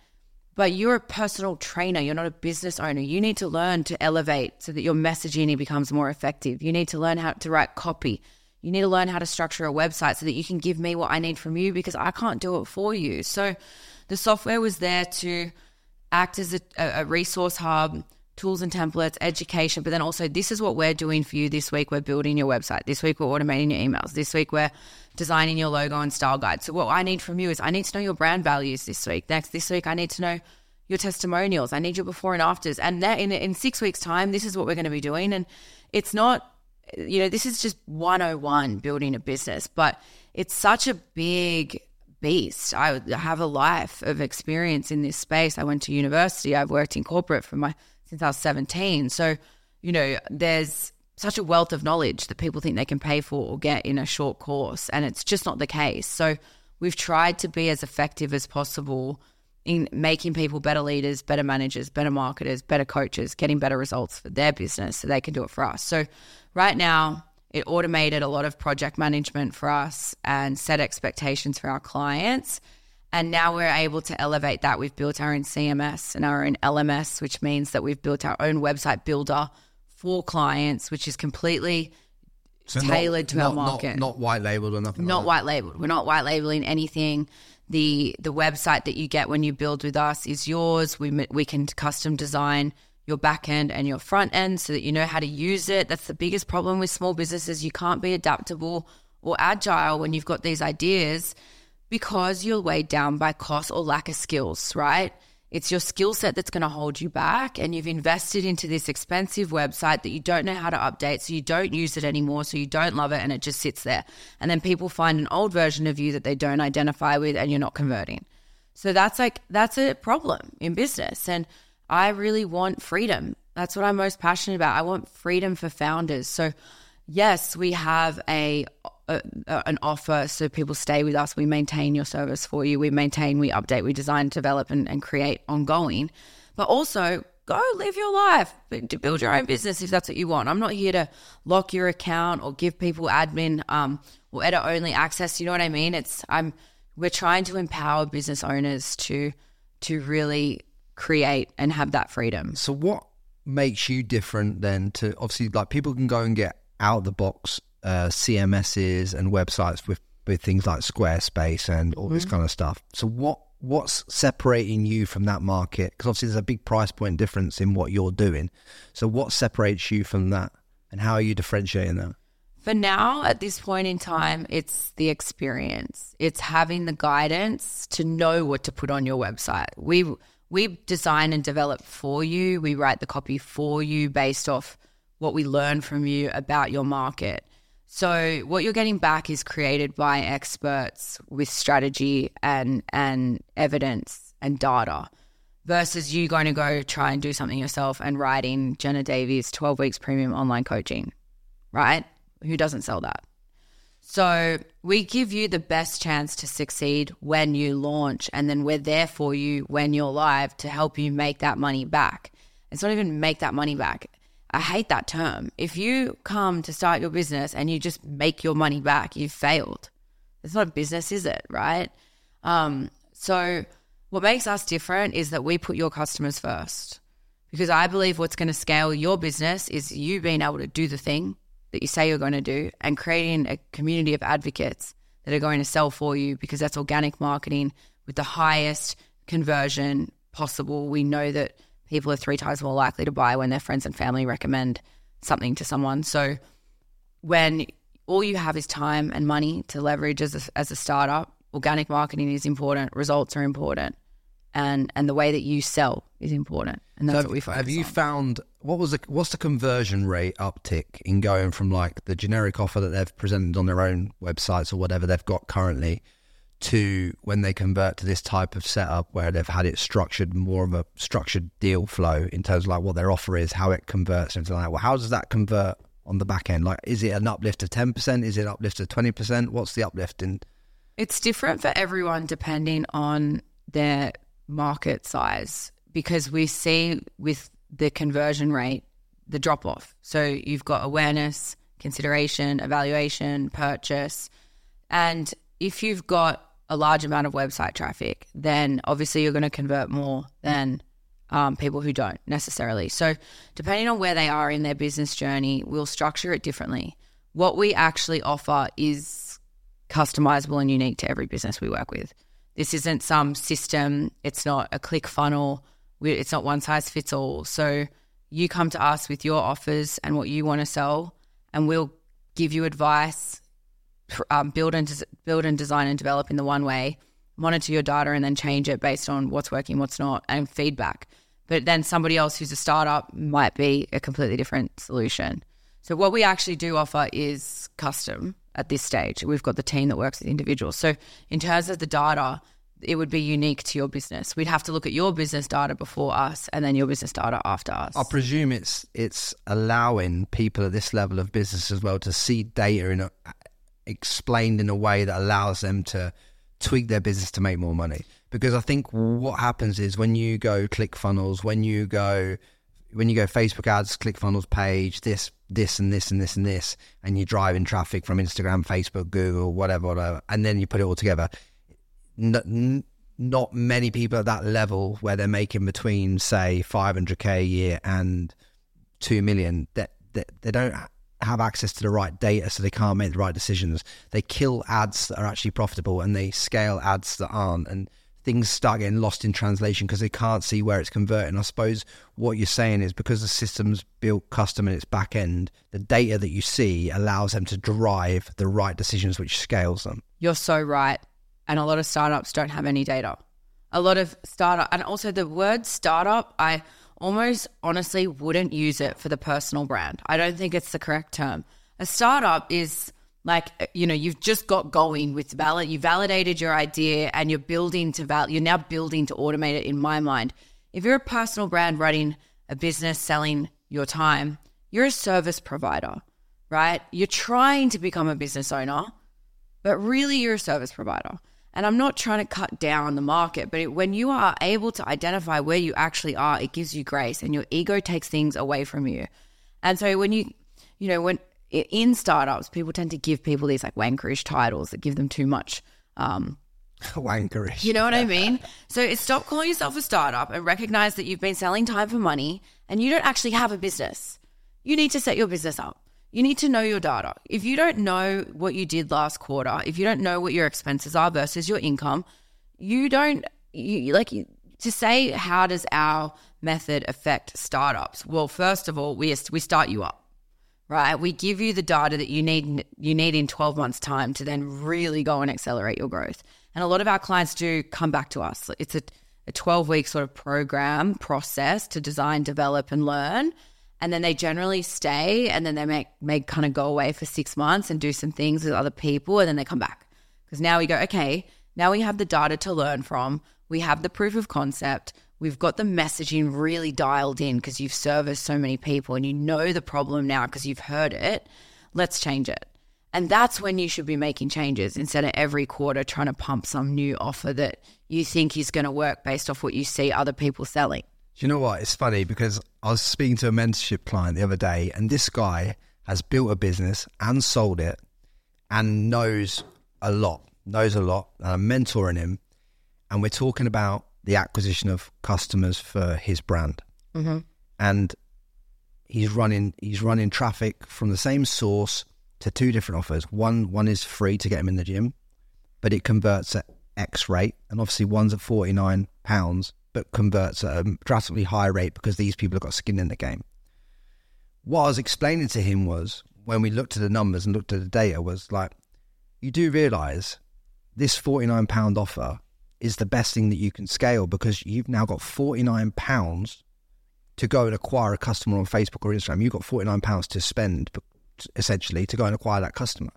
but you're a personal trainer. You're not a business owner. You need to learn to elevate so that your messaging becomes more effective. You need to learn how to write copy. You need to learn how to structure a website so that you can give me what I need from you because I can't do it for you. So the software was there to act as a, a resource hub, tools and templates, education, but then also this is what we're doing for you this week. We're building your website. This week we're automating your emails. This week we're designing your logo and style guide. So what I need from you is I need to know your brand values this week. Next this week I need to know your testimonials. I need your before and afters. And that in in 6 weeks time this is what we're going to be doing and it's not you know this is just 101 building a business, but it's such a big beast. I have a life of experience in this space. I went to university. I've worked in corporate for my since I was 17. So, you know, there's such a wealth of knowledge that people think they can pay for or get in a short course, and it's just not the case. So, we've tried to be as effective as possible in making people better leaders, better managers, better marketers, better coaches, getting better results for their business so they can do it for us. So, right now, it automated a lot of project management for us and set expectations for our clients. And now we're able to elevate that. We've built our own CMS and our own LMS, which means that we've built our own website builder for clients, which is completely so tailored not, to not, our market. Not, not, white labeled or nothing. Not like white labeled. We're not white labeling anything. The the website that you get when you build with us is yours. We we can custom design your back end and your front end so that you know how to use it. That's the biggest problem with small businesses. You can't be adaptable or agile when you've got these ideas because you're weighed down by cost or lack of skills, right? It's your skill set that's going to hold you back. And you've invested into this expensive website that you don't know how to update. So you don't use it anymore. So you don't love it and it just sits there. And then people find an old version of you that they don't identify with and you're not converting. So that's like, that's a problem in business. And I really want freedom. That's what I'm most passionate about. I want freedom for founders. So, yes, we have a a, an offer so people stay with us. We maintain your service for you. We maintain, we update, we design, develop, and, and create ongoing. But also, go live your life to build your own business if that's what you want. I'm not here to lock your account or give people admin um, or edit only access. You know what I mean? It's I'm we're trying to empower business owners to to really create and have that freedom. So what makes you different then to obviously like people can go and get out of the box uh, CMSs and websites with, with things like Squarespace and all mm-hmm. this kind of stuff. So what what's separating you from that market? Because obviously there's a big price point difference in what you're doing. So what separates you from that, and how are you differentiating that? For now, at this point in time, it's the experience. It's having the guidance to know what to put on your website. We we design and develop for you. We write the copy for you based off what we learn from you about your market. So what you're getting back is created by experts with strategy and and evidence and data versus you going to go try and do something yourself and writing Jenna Davies 12 weeks premium online coaching, right? Who doesn't sell that? So we give you the best chance to succeed when you launch, and then we're there for you when you're live to help you make that money back. It's not even make that money back. I hate that term. If you come to start your business and you just make your money back, you've failed. It's not a business, is it? Right? Um, so, what makes us different is that we put your customers first because I believe what's going to scale your business is you being able to do the thing that you say you're going to do and creating a community of advocates that are going to sell for you because that's organic marketing with the highest conversion possible. We know that people are three times more likely to buy when their friends and family recommend something to someone. So when all you have is time and money to leverage as a, as a startup, organic marketing is important, results are important and and the way that you sell is important, and that's so have, what we focus Have you on. found what was the what's the conversion rate uptick in going from like the generic offer that they've presented on their own websites or whatever they've got currently to when they convert to this type of setup where they've had it structured more of a structured deal flow in terms of like what their offer is, how it converts and like that. Well, how does that convert on the back end? Like, is it an uplift of ten percent? Is it an uplift of twenty percent? What's the uplift in? It's different for everyone depending on their market size because we see with the conversion rate the drop off. So you've got awareness, consideration, evaluation, purchase. And if you've got a large amount of website traffic, then obviously you're going to convert more than um, people who don't necessarily. So, depending on where they are in their business journey, we'll structure it differently. What we actually offer is customizable and unique to every business we work with. This isn't some system. It's not a click funnel. It's not one size fits all. So you come to us with your offers and what you want to sell, and we'll give you advice, um, build and build and design and develop in the one way, monitor your data, and then change it based on what's working, what's not, and feedback. But then somebody else who's a startup might be a completely different solution. So what we actually do offer is custom at this stage. We've got the team that works with individuals. So in terms of the data, it would be unique to your business. We'd have to look at your business data before us and then your business data after us. I presume it's it's allowing people at this level of business as well to see data in a, explained in a way that allows them to tweak their business to make more money. Because I think what happens is when you go ClickFunnels, when you go when you go Facebook ads, ClickFunnels page, this, this, and this, and this, and this, and you're driving traffic from Instagram, Facebook, Google, whatever, whatever, and then you put it all together. N- not many people at that level where they're making between, say, 500k a year and two million. That they, they, they don't have access to the right data, so they can't make the right decisions. They kill ads that are actually profitable, and they scale ads that aren't, and things start getting lost in translation because they can't see where it's converting. I suppose what you're saying is because the system's built custom in its back end, the data that you see allows them to drive the right decisions, which scales them. You're so right. And a lot of startups don't have any data. A lot of startup, and also the word startup, I almost honestly wouldn't use it for the personal brand. I don't think it's the correct term. A startup is like you know you've just got going with valid you validated your idea and you're building to val you're now building to automate it in my mind if you're a personal brand running a business selling your time you're a service provider right you're trying to become a business owner but really you're a service provider and i'm not trying to cut down the market but it, when you are able to identify where you actually are it gives you grace and your ego takes things away from you and so when you you know when in startups, people tend to give people these like wankerish titles that give them too much. Um, wankerish. You know what I mean? So stop calling yourself a startup and recognize that you've been selling time for money and you don't actually have a business. You need to set your business up. You need to know your data. If you don't know what you did last quarter, if you don't know what your expenses are versus your income, you don't you like you, to say how does our method affect startups? Well, first of all, we we start you up right? We give you the data that you need you need in 12 months time to then really go and accelerate your growth. And a lot of our clients do come back to us. It's a, a 12 week sort of program process to design, develop, and learn. And then they generally stay and then they make, make kind of go away for six months and do some things with other people and then they come back. Because now we go, okay, now we have the data to learn from. We have the proof of concept. We've got the messaging really dialed in because you've serviced so many people and you know the problem now because you've heard it. Let's change it. And that's when you should be making changes instead of every quarter trying to pump some new offer that you think is going to work based off what you see other people selling. Do you know what? It's funny because I was speaking to a mentorship client the other day, and this guy has built a business and sold it and knows a lot, knows a lot. And I'm mentoring him, and we're talking about the acquisition of customers for his brand. Mm-hmm. And he's running he's running traffic from the same source to two different offers. One one is free to get him in the gym, but it converts at X rate, and obviously one's at forty nine pounds, but converts at a drastically higher rate because these people have got skin in the game. What I was explaining to him was when we looked at the numbers and looked at the data was like, you do realise this forty nine pound offer is the best thing that you can scale because you've now got forty nine pounds to go and acquire a customer on Facebook or Instagram. You've got forty nine pounds to spend essentially to go and acquire that customer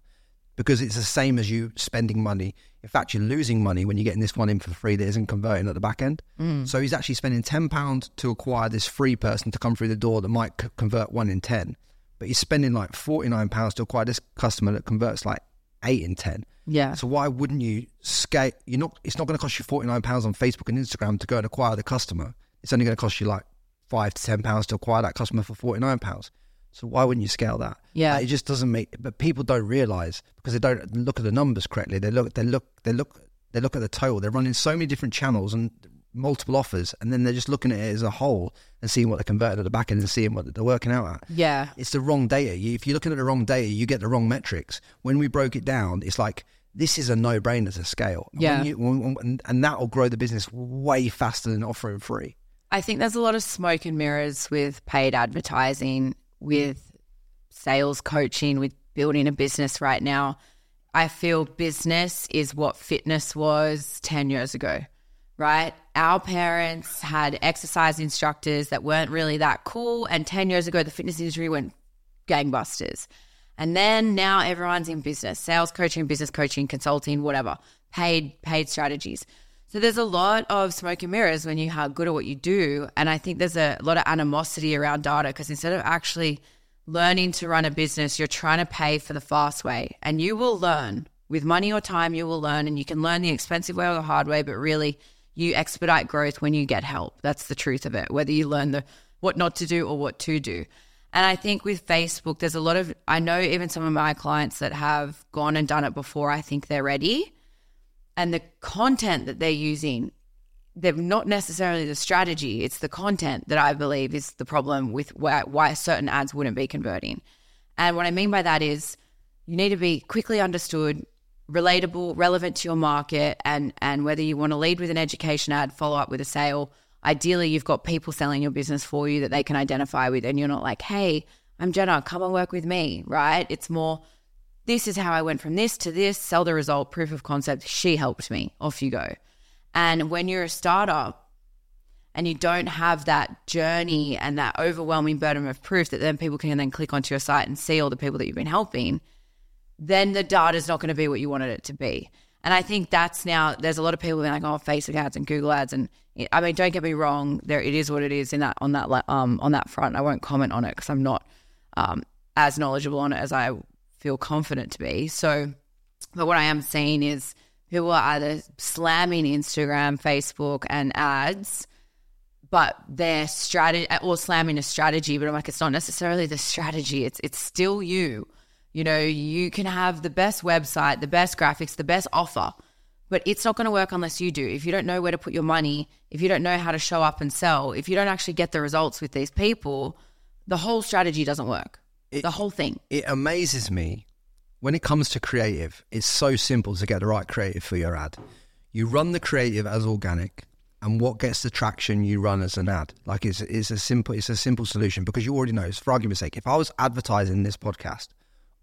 because it's the same as you spending money. In fact, you're losing money when you're getting this one in for free that isn't converting at the back end. Mm. So he's actually spending ten pounds to acquire this free person to come through the door that might c- convert one in ten, but he's spending like forty nine pounds to acquire this customer that converts like eight in ten. Yeah. So why wouldn't you scale? You're not. It's not going to cost you forty nine pounds on Facebook and Instagram to go and acquire the customer. It's only going to cost you like five to ten pounds to acquire that customer for forty nine pounds. So why wouldn't you scale that? Yeah. Like, it just doesn't make. But people don't realize because they don't look at the numbers correctly. They look. They look. They look. They look at the total. They're running so many different channels and multiple offers, and then they're just looking at it as a whole and seeing what they're converted at the back end and seeing what they're working out at. Yeah. It's the wrong data. If you're looking at the wrong data, you get the wrong metrics. When we broke it down, it's like this is a no-brainer to scale. And Yeah. you, and, and that will grow the business way faster than offering free. I think there's a lot of smoke and mirrors with paid advertising, with sales coaching, with building a business right now. I feel business is what fitness was 10 years ago, right? Our parents had exercise instructors that weren't really that cool. And 10 years ago, the fitness industry went gangbusters. And then now everyone's in business, sales coaching, business coaching, consulting, whatever, paid, paid strategies. So there's a lot of smoke and mirrors when you are good at what you do. And I think there's a lot of animosity around data because instead of actually learning to run a business, you're trying to pay for the fast way. And you will learn with money or time, you will learn. And you can learn the expensive way or the hard way, but really you expedite growth when you get help. That's the truth of it, whether you learn the what not to do or what to do. And I think with Facebook, there's a lot of, I know even some of my clients that have gone and done it before, I think they're ready and the content that they're using they're not necessarily the strategy it's the content that i believe is the problem with why, why certain ads wouldn't be converting. And what i mean by that is you need to be quickly understood relatable relevant to your market and and whether you want to lead with an education ad follow up with a sale. Ideally you've got people selling your business for you that they can identify with and you're not like hey i'm jenna come and work with me right? It's more this is how I went from this to this, sell the result, proof of concept. She helped me. Off you go. And when you're a startup and you don't have that journey and that overwhelming burden of proof that then people can then click onto your site and see all the people that you've been helping, then the data is not going to be what you wanted it to be. And I think that's now there's a lot of people being like, oh, Facebook ads and Google ads, and I mean, don't get me wrong, there it is what it is in that on that um on that front. I won't comment on it because I'm not um as knowledgeable on it as I feel confident to be. So, but what I am seeing is people are either slamming Instagram, Facebook, and ads, but their strategy or slamming a strategy. But I'm like, it's not necessarily the strategy. It's it's still you. You know, you can have the best website, the best graphics, the best offer, but it's not going to work unless you do. If you don't know where to put your money, if you don't know how to show up and sell, if you don't actually get the results with these people, the whole strategy doesn't work. It- the whole thing. It amazes me when it comes to creative. It's so simple to get the right creative for your ad. You run the creative as organic, and what gets the traction you run as an ad. Like it's it's a simple it's a simple solution because you already know. For argument's sake, if I was advertising this podcast,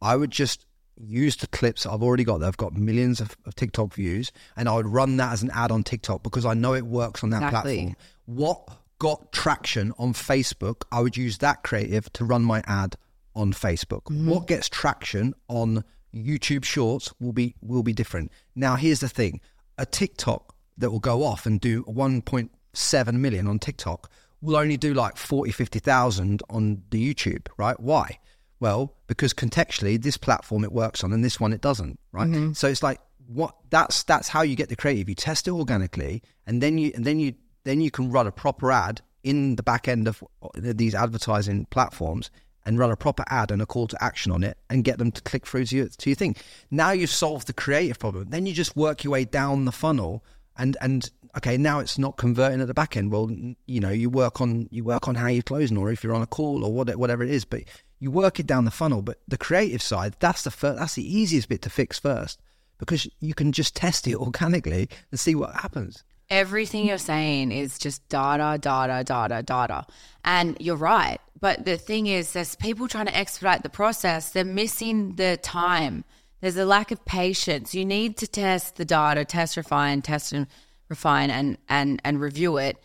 I would just use the clips I've already got. That I've got millions of, of TikTok views, and I would run that as an ad on TikTok because I know it works on that Exactly. platform. What got traction on Facebook, I would use that creative to run my ad on Facebook. Mm-hmm. What gets traction on YouTube Shorts will be will be different. Now, here's the thing: a TikTok that will go off and do 1.7 million on TikTok will only do like 40, 50,000 on the YouTube, right? Why? Well, because contextually, this platform it works on, and this one it doesn't, right? Mm-hmm. So it's like what that's that's how you get the creative. You test it organically, and then you and then you then you can run a proper ad in the back end of uh, these advertising platforms and run a proper ad and a call to action on it and get them to click through to, your, to your thing. Now you've solved the creative problem. Then you just work your way down the funnel and and okay, now it's not converting at the back end. Well, you know, you work on you work on how you're closing or if you're on a call or what, whatever it is, but you work it down the funnel. But the creative side, that's the that's the easiest bit to fix first because you can just test it organically and see what happens. Everything you're saying is just data, data, data, data. And you're right. But the thing is, there's people trying to expedite the process. They're missing the time. There's a lack of patience. You need to test the data, test, refine, test and refine and and and review it.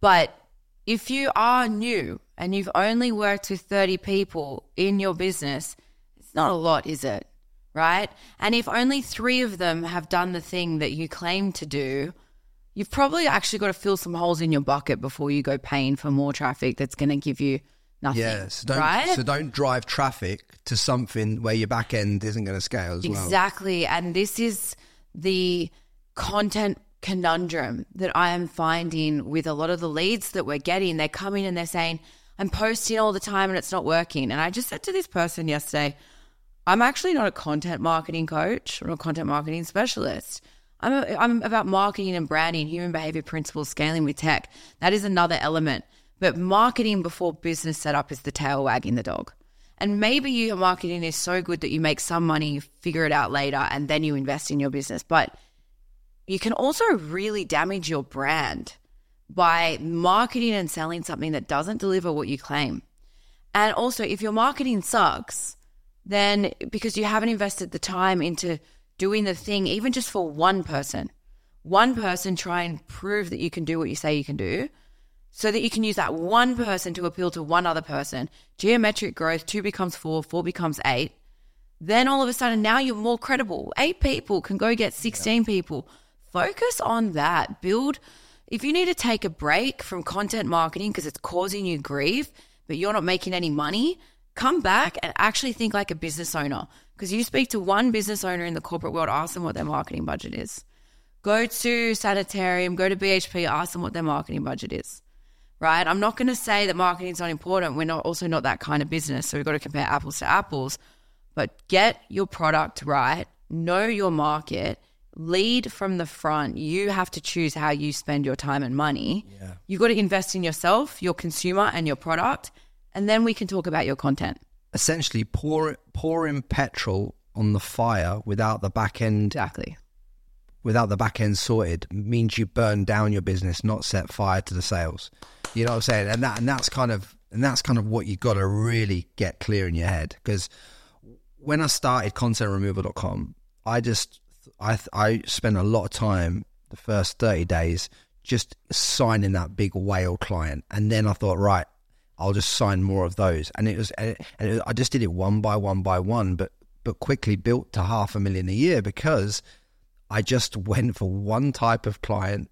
But if you are new and you've only worked with 30 people in your business, it's not a lot, is it? Right? And if only 3 of them have done the thing that you claim to do, you've probably actually got to fill some holes in your bucket before you go paying for more traffic that's going to give you nothing. Yeah, so don't, right? so don't drive traffic to something where your back end isn't going to scale as well. Exactly. And this is the content conundrum that I am finding with a lot of the leads that we're getting. They're coming and they're saying, I'm posting all the time and it's not working. And I just said to this person yesterday, I'm actually not a content marketing coach or a content marketing specialist. I'm, a, I'm about marketing and branding, human behavior principles, scaling with tech. That is another element. But marketing before business setup is the tail wagging the dog. And maybe your marketing is so good that you make some money, you figure it out later, and then you invest in your business. But you can also really damage your brand by marketing and selling something that doesn't deliver what you claim. And also, if your marketing sucks, then because you haven't invested the time into doing the thing, even just for one person, one person try and prove that you can do what you say you can do so that you can use that one person to appeal to one other person. Geometric growth, two becomes four, four becomes eight. Then all of a sudden, now you're more credible. Eight people can go get 16 people. Focus on that. Build, if you need to take a break from content marketing because it's causing you grief, but you're not making any money, come back and actually think like a business owner. Because you speak to one business owner in the corporate world, ask them what their marketing budget is. Go to Sanitarium, go to BHP, ask them what their marketing budget is right? I'm not going to say that marketing is not important. We're not also not that kind of business. So we've got to compare apples to apples. But get your product right, know your market, lead from the front. You have to choose how you spend your time and money. Yeah. You've got to invest in yourself, your consumer, and your product. And then we can talk about your content. Essentially, pour pouring petrol on the fire without the back end Exactly. without the back end sorted means you burn down your business, not set fire to the sales. You know what I'm saying? And that and that's kind of and that's kind of what you got to really get clear in your head. Because when I started contentremoval.com, I just I I spent a lot of time the first 30 days just signing that big whale client. And then I thought right I'll just sign more of those. And it was and it, I just did it one by one by one but but quickly built to half a million a year because I just went for one type of client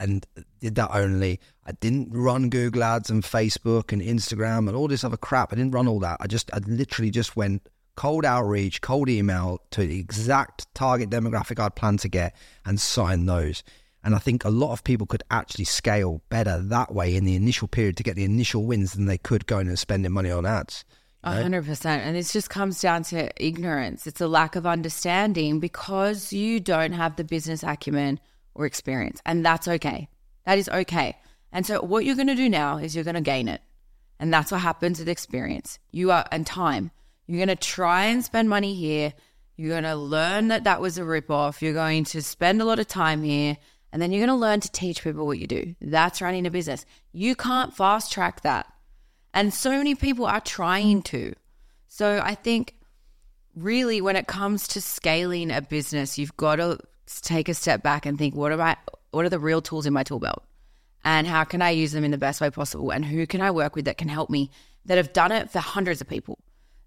and did that only. I didn't run Google Ads and Facebook and Instagram and all this other crap. I didn't run all that. I just, I literally just went cold outreach, cold email to the exact target demographic I'd planned to get and sign those. And I think a lot of people could actually scale better that way in the initial period to get the initial wins than they could going and spending money on ads. A hundred percent. And this just comes down to ignorance. It's a lack of understanding because you don't have the business acumen or experience. And that's okay. That is okay. And so what you're gonna do now is you're gonna gain it. And that's what happens with experience. You are and time. You're gonna try and spend money here. You're gonna learn that that was a ripoff. You're going to spend a lot of time here. And then you're going to learn to teach people what you do. That's running a business. You can't fast track that. And so many people are trying to. So I think really when it comes to scaling a business, you've got to take a step back and think, what are my what are the real tools in my tool belt? And how can I use them in the best way possible? And who can I work with that can help me that have done it for hundreds of people?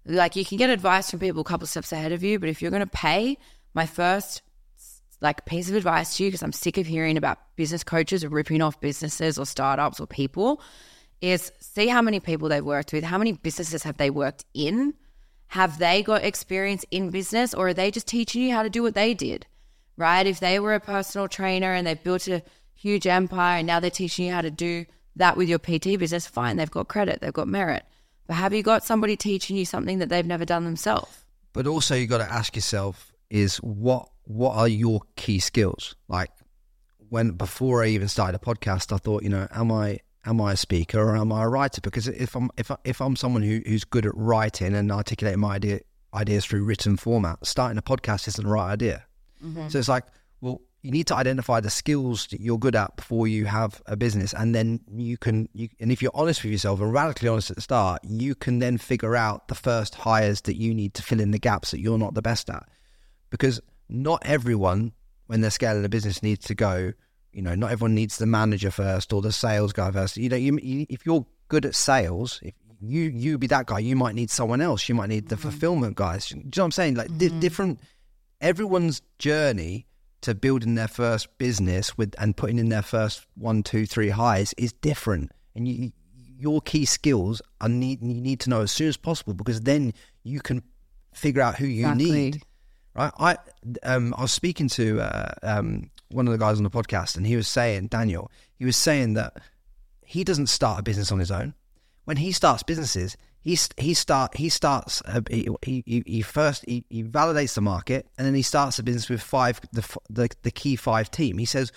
Like you can get advice from people a couple steps ahead of you, but if you're going to pay, my first like piece of advice to you because I'm sick of hearing about business coaches ripping off businesses or startups or people is see how many people they've worked with, how many businesses have they worked in? Have they got experience in business or are they just teaching you how to do what they did? Right? If they were a personal trainer and they built a huge empire and now they're teaching you how to do that with your PT business, fine, they've got credit, they've got merit. But have you got somebody teaching you something that they've never done themselves? But also you got to ask yourself is what what are your key skills? Like when before I even started a podcast, I thought, you know, am I am I a speaker or am I a writer? Because if I'm if I, if I'm someone who, who's good at writing and articulating my idea ideas through written format, starting a podcast isn't the right idea. Mm-hmm. So it's like, well, you need to identify the skills that you're good at before you have a business, and then you can. You, and if you're honest with yourself and radically honest at the start, you can then figure out the first hires that you need to fill in the gaps that you're not the best at, because not everyone, when they're scaling a business, needs to go. You know, not everyone needs the manager first or the sales guy first. You know, you, you, if you're good at sales, if you you be that guy, you might need someone else. You might need the mm-hmm. fulfillment guys. Do you know what I'm saying? Like mm-hmm. di- different. Everyone's journey to building their first business with and putting in their first one, two, three highs is different. And you, your key skills are need you need to know as soon as possible because then you can figure out who you exactly. need. Right? I um I was speaking to uh, um one of the guys on the podcast and he was saying Daniel he was saying that he doesn't start a business on his own. When he starts businesses, he he start he starts he, he, he first he, he validates the market and then he starts a business with five the, the the key five team. He says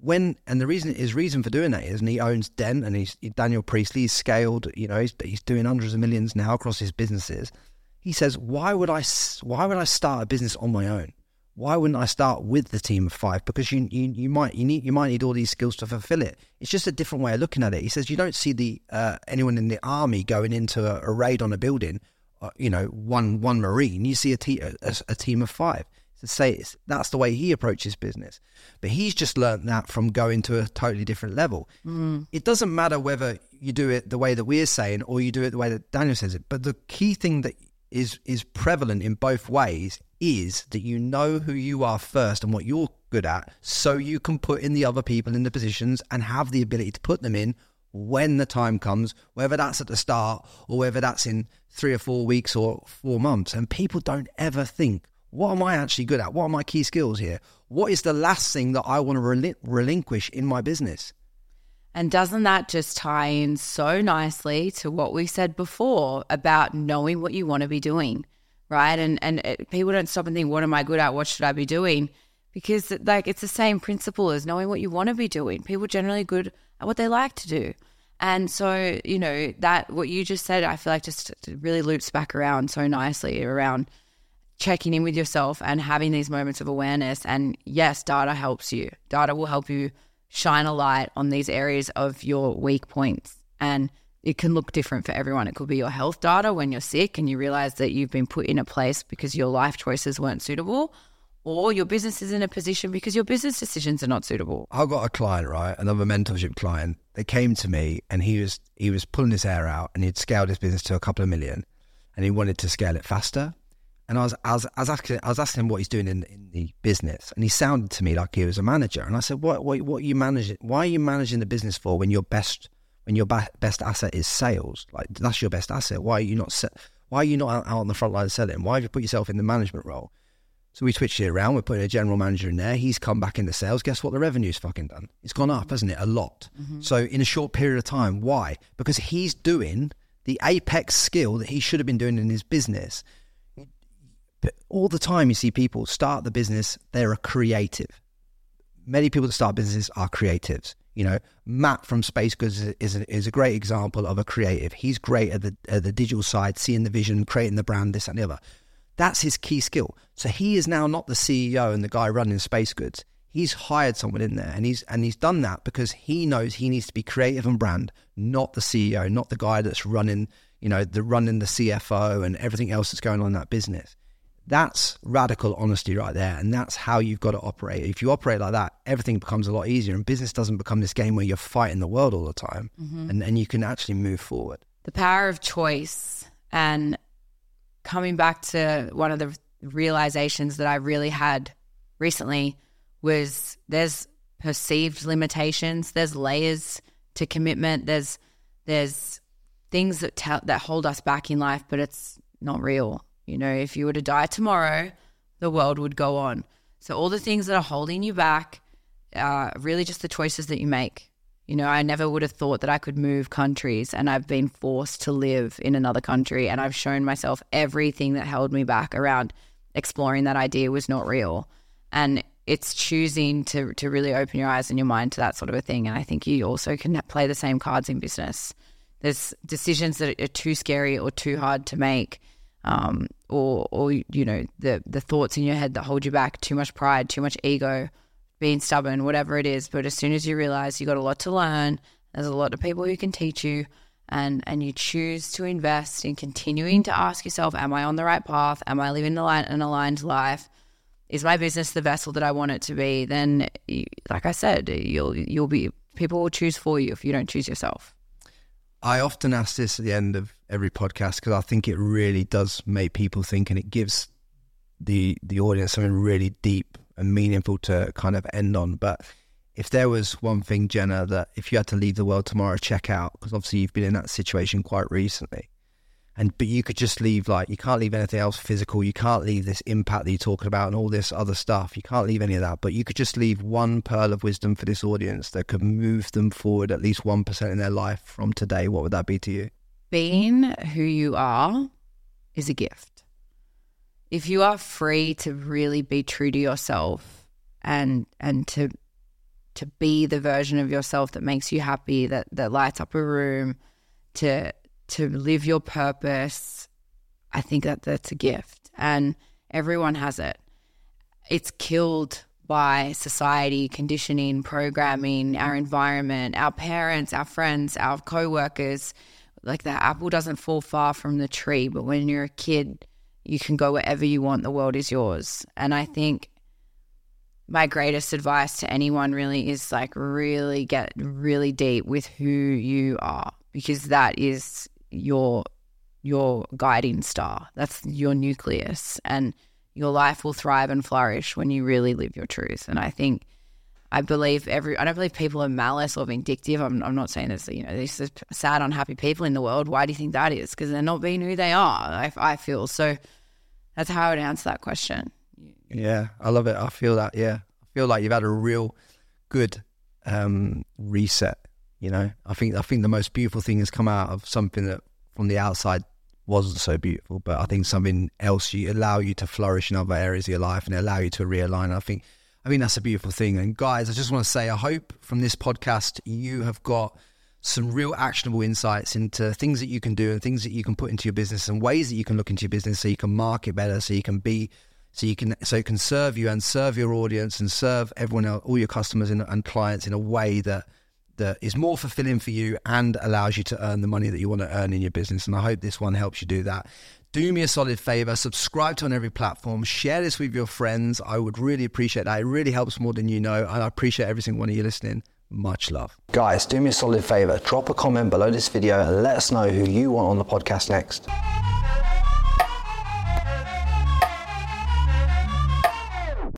when and the reason his reason for doing that is and he owns Dent and he's Daniel Priestley. He's scaled. You know he's he's doing hundreds of millions now across his businesses. He says why would I why would I start a business on my own? Why wouldn't I start with the team of five? Because you, you you might you need you might need all these skills to fulfill it. It's just a different way of looking at it. He says you don't see the uh, anyone in the army going into a, a raid on a building, uh, you know, one one marine. You see a, te- a, a team of five. To say it's, that's the way he approaches business, but he's just learned that from going to a totally different level. Mm. It doesn't matter whether you do it the way that we're saying or you do it the way that Daniel says it, but the key thing that is is prevalent in both ways is that you know who you are first and what you're good at so you can put in the other people in the positions and have the ability to put them in when the time comes whether that's at the start or whether that's in 3 or 4 weeks or 4 months. And people don't ever think what am I actually good at? What are my key skills here? What is the last thing that I want to relin- relinquish in my business? And doesn't that just tie in so nicely to what we said before about knowing what you want to be doing? Right? And and it, people don't stop and think, what am I good at? What should I be doing? Because like it's the same principle as knowing what you want to be doing. People generally good at what they like to do. And so, you know, that what you just said, I feel like just really loops back around so nicely around checking in with yourself and having these moments of awareness. And yes, data helps you. Data will help you shine a light on these areas of your weak points. And it can look different for everyone. It could be your health data when you're sick and you realize that you've been put in a place because your life choices weren't suitable, or your business is in a position because your business decisions are not suitable. I've got a client, right? Another mentorship client. They came to me and he was he was pulling his hair out and he'd scaled his business to a couple of million and he wanted to scale it faster. And I was, I was, I was asking, I was asking him what he's doing in, in the business, and he sounded to me like he was a manager. And I said, "What, what, what are you managing? Why are you managing the business for when your best when your ba- best asset is sales. Like that's your best asset. Why are you not se- Why are you not out, out on the front line selling? Why have you put yourself in the management role? So we switched it around. We're putting a general manager in there. He's come back into sales. Guess what? The revenue's fucking done. It's gone up, hasn't it? A lot. Mm-hmm. So in a short period of time. Why? Because he's doing the apex skill that he should have been doing in his business. But all the time, you see people start the business. They're a creative. Many people that start businesses are creatives. You know, Matt from Space Goods is, is a, is, a, great example of a creative. He's great at the, at the digital side, seeing the vision, creating the brand, this and the other. That's his key skill. So he is now not the CEO and the guy running Space Goods. He's hired someone in there, and he's and he's done that because he knows he needs to be creative and brand, not the CEO, not the guy that's running, you know, the running the CFO and everything else that's going on in that business. That's radical honesty right there. And that's how you've got to operate. If you operate like that, everything becomes a lot easier and business doesn't become this game where you're fighting the world all the time mm-hmm. and, and you can actually move forward. The power of choice and coming back to one of the realizations that I really had recently was there's perceived limitations, there's layers to commitment, there's there's things that tell that hold us back in life, but it's not real. You know, if you were to die tomorrow, the world would go on. So all the things that are holding you back are really just the choices that you make. You know, I never would have thought that I could move countries and I've been forced to live in another country and I've shown myself everything that held me back around exploring that idea was not real. And it's choosing to to really open your eyes and your mind to that sort of a thing. And I think you also can play the same cards in business. There's decisions that are too scary or too hard to make, um, or or you know the the thoughts in your head that hold you back. Too much pride, too much ego, being stubborn, whatever it is. But as soon as you realize you got a lot to learn, there's a lot of people who can teach you. And, and you choose to invest in continuing to ask yourself, Am I on the right path? Am I living an aligned life? is my business the vessel that I want it to be, then, like I said, you'll you'll be people will choose for you if you don't choose yourself. I often ask this at the end of every podcast because I think it really does make people think, and it gives the the audience something really deep and meaningful to kind of end on. But if there was one thing, Jenna, that if you had to leave the world tomorrow, check out because obviously you've been in that situation quite recently and but you could just leave like you can't leave anything else physical. You can't leave this impact that you're talking about and all this other stuff. You can't leave any of that. But you could just leave one pearl of wisdom for this audience that could move them forward at least 1% in their life from today. What would that be to you? Being who you are is a gift. If you are free to really be true to yourself and and to to be the version of yourself that makes you happy that that lights up a room to to live your purpose, I think that that's a gift and everyone has it. It's killed by society, conditioning, programming, our environment, our parents, our friends, our co-workers. Like the apple doesn't fall far from the tree, but when you're a kid, you can go wherever you want. The world is yours. And I think my greatest advice to anyone really is like really get really deep with who you are because that is your your guiding star. That's your nucleus, and your life will thrive and flourish when you really live your truth. And I think I believe every I don't believe people are malice or vindictive. I'm, I'm not saying this. You know, these sad, unhappy people in the world. Why do you think that is? Because they're not being who they are. I, I feel so. That's how I would answer that question. Yeah, I love it. I feel that. Yeah, I feel like you've had a real good um, reset you know, I think I think the most beautiful thing has come out of something that from the outside wasn't so beautiful, but I think something else you allow you to flourish in other areas of your life and allow you to realign. I think I mean that's a beautiful thing. And guys, I just want to say I hope from this podcast you have got some real actionable insights into things that you can do and things that you can put into your business and ways that you can look into your business so you can market better, so you can be so you can so it can serve you and serve your audience and serve everyone else, all your customers and, and clients in a way that that is more fulfilling for you and allows you to earn the money that you want to earn in your business. And I hope this one helps you do that. Do me a solid favor, subscribe to on every platform, share this with your friends. I would really appreciate that. It really helps more than you know. And I appreciate every single one of you listening. Much love. Guys, do me a solid favor, drop a comment below this video and let us know who you want on the podcast next.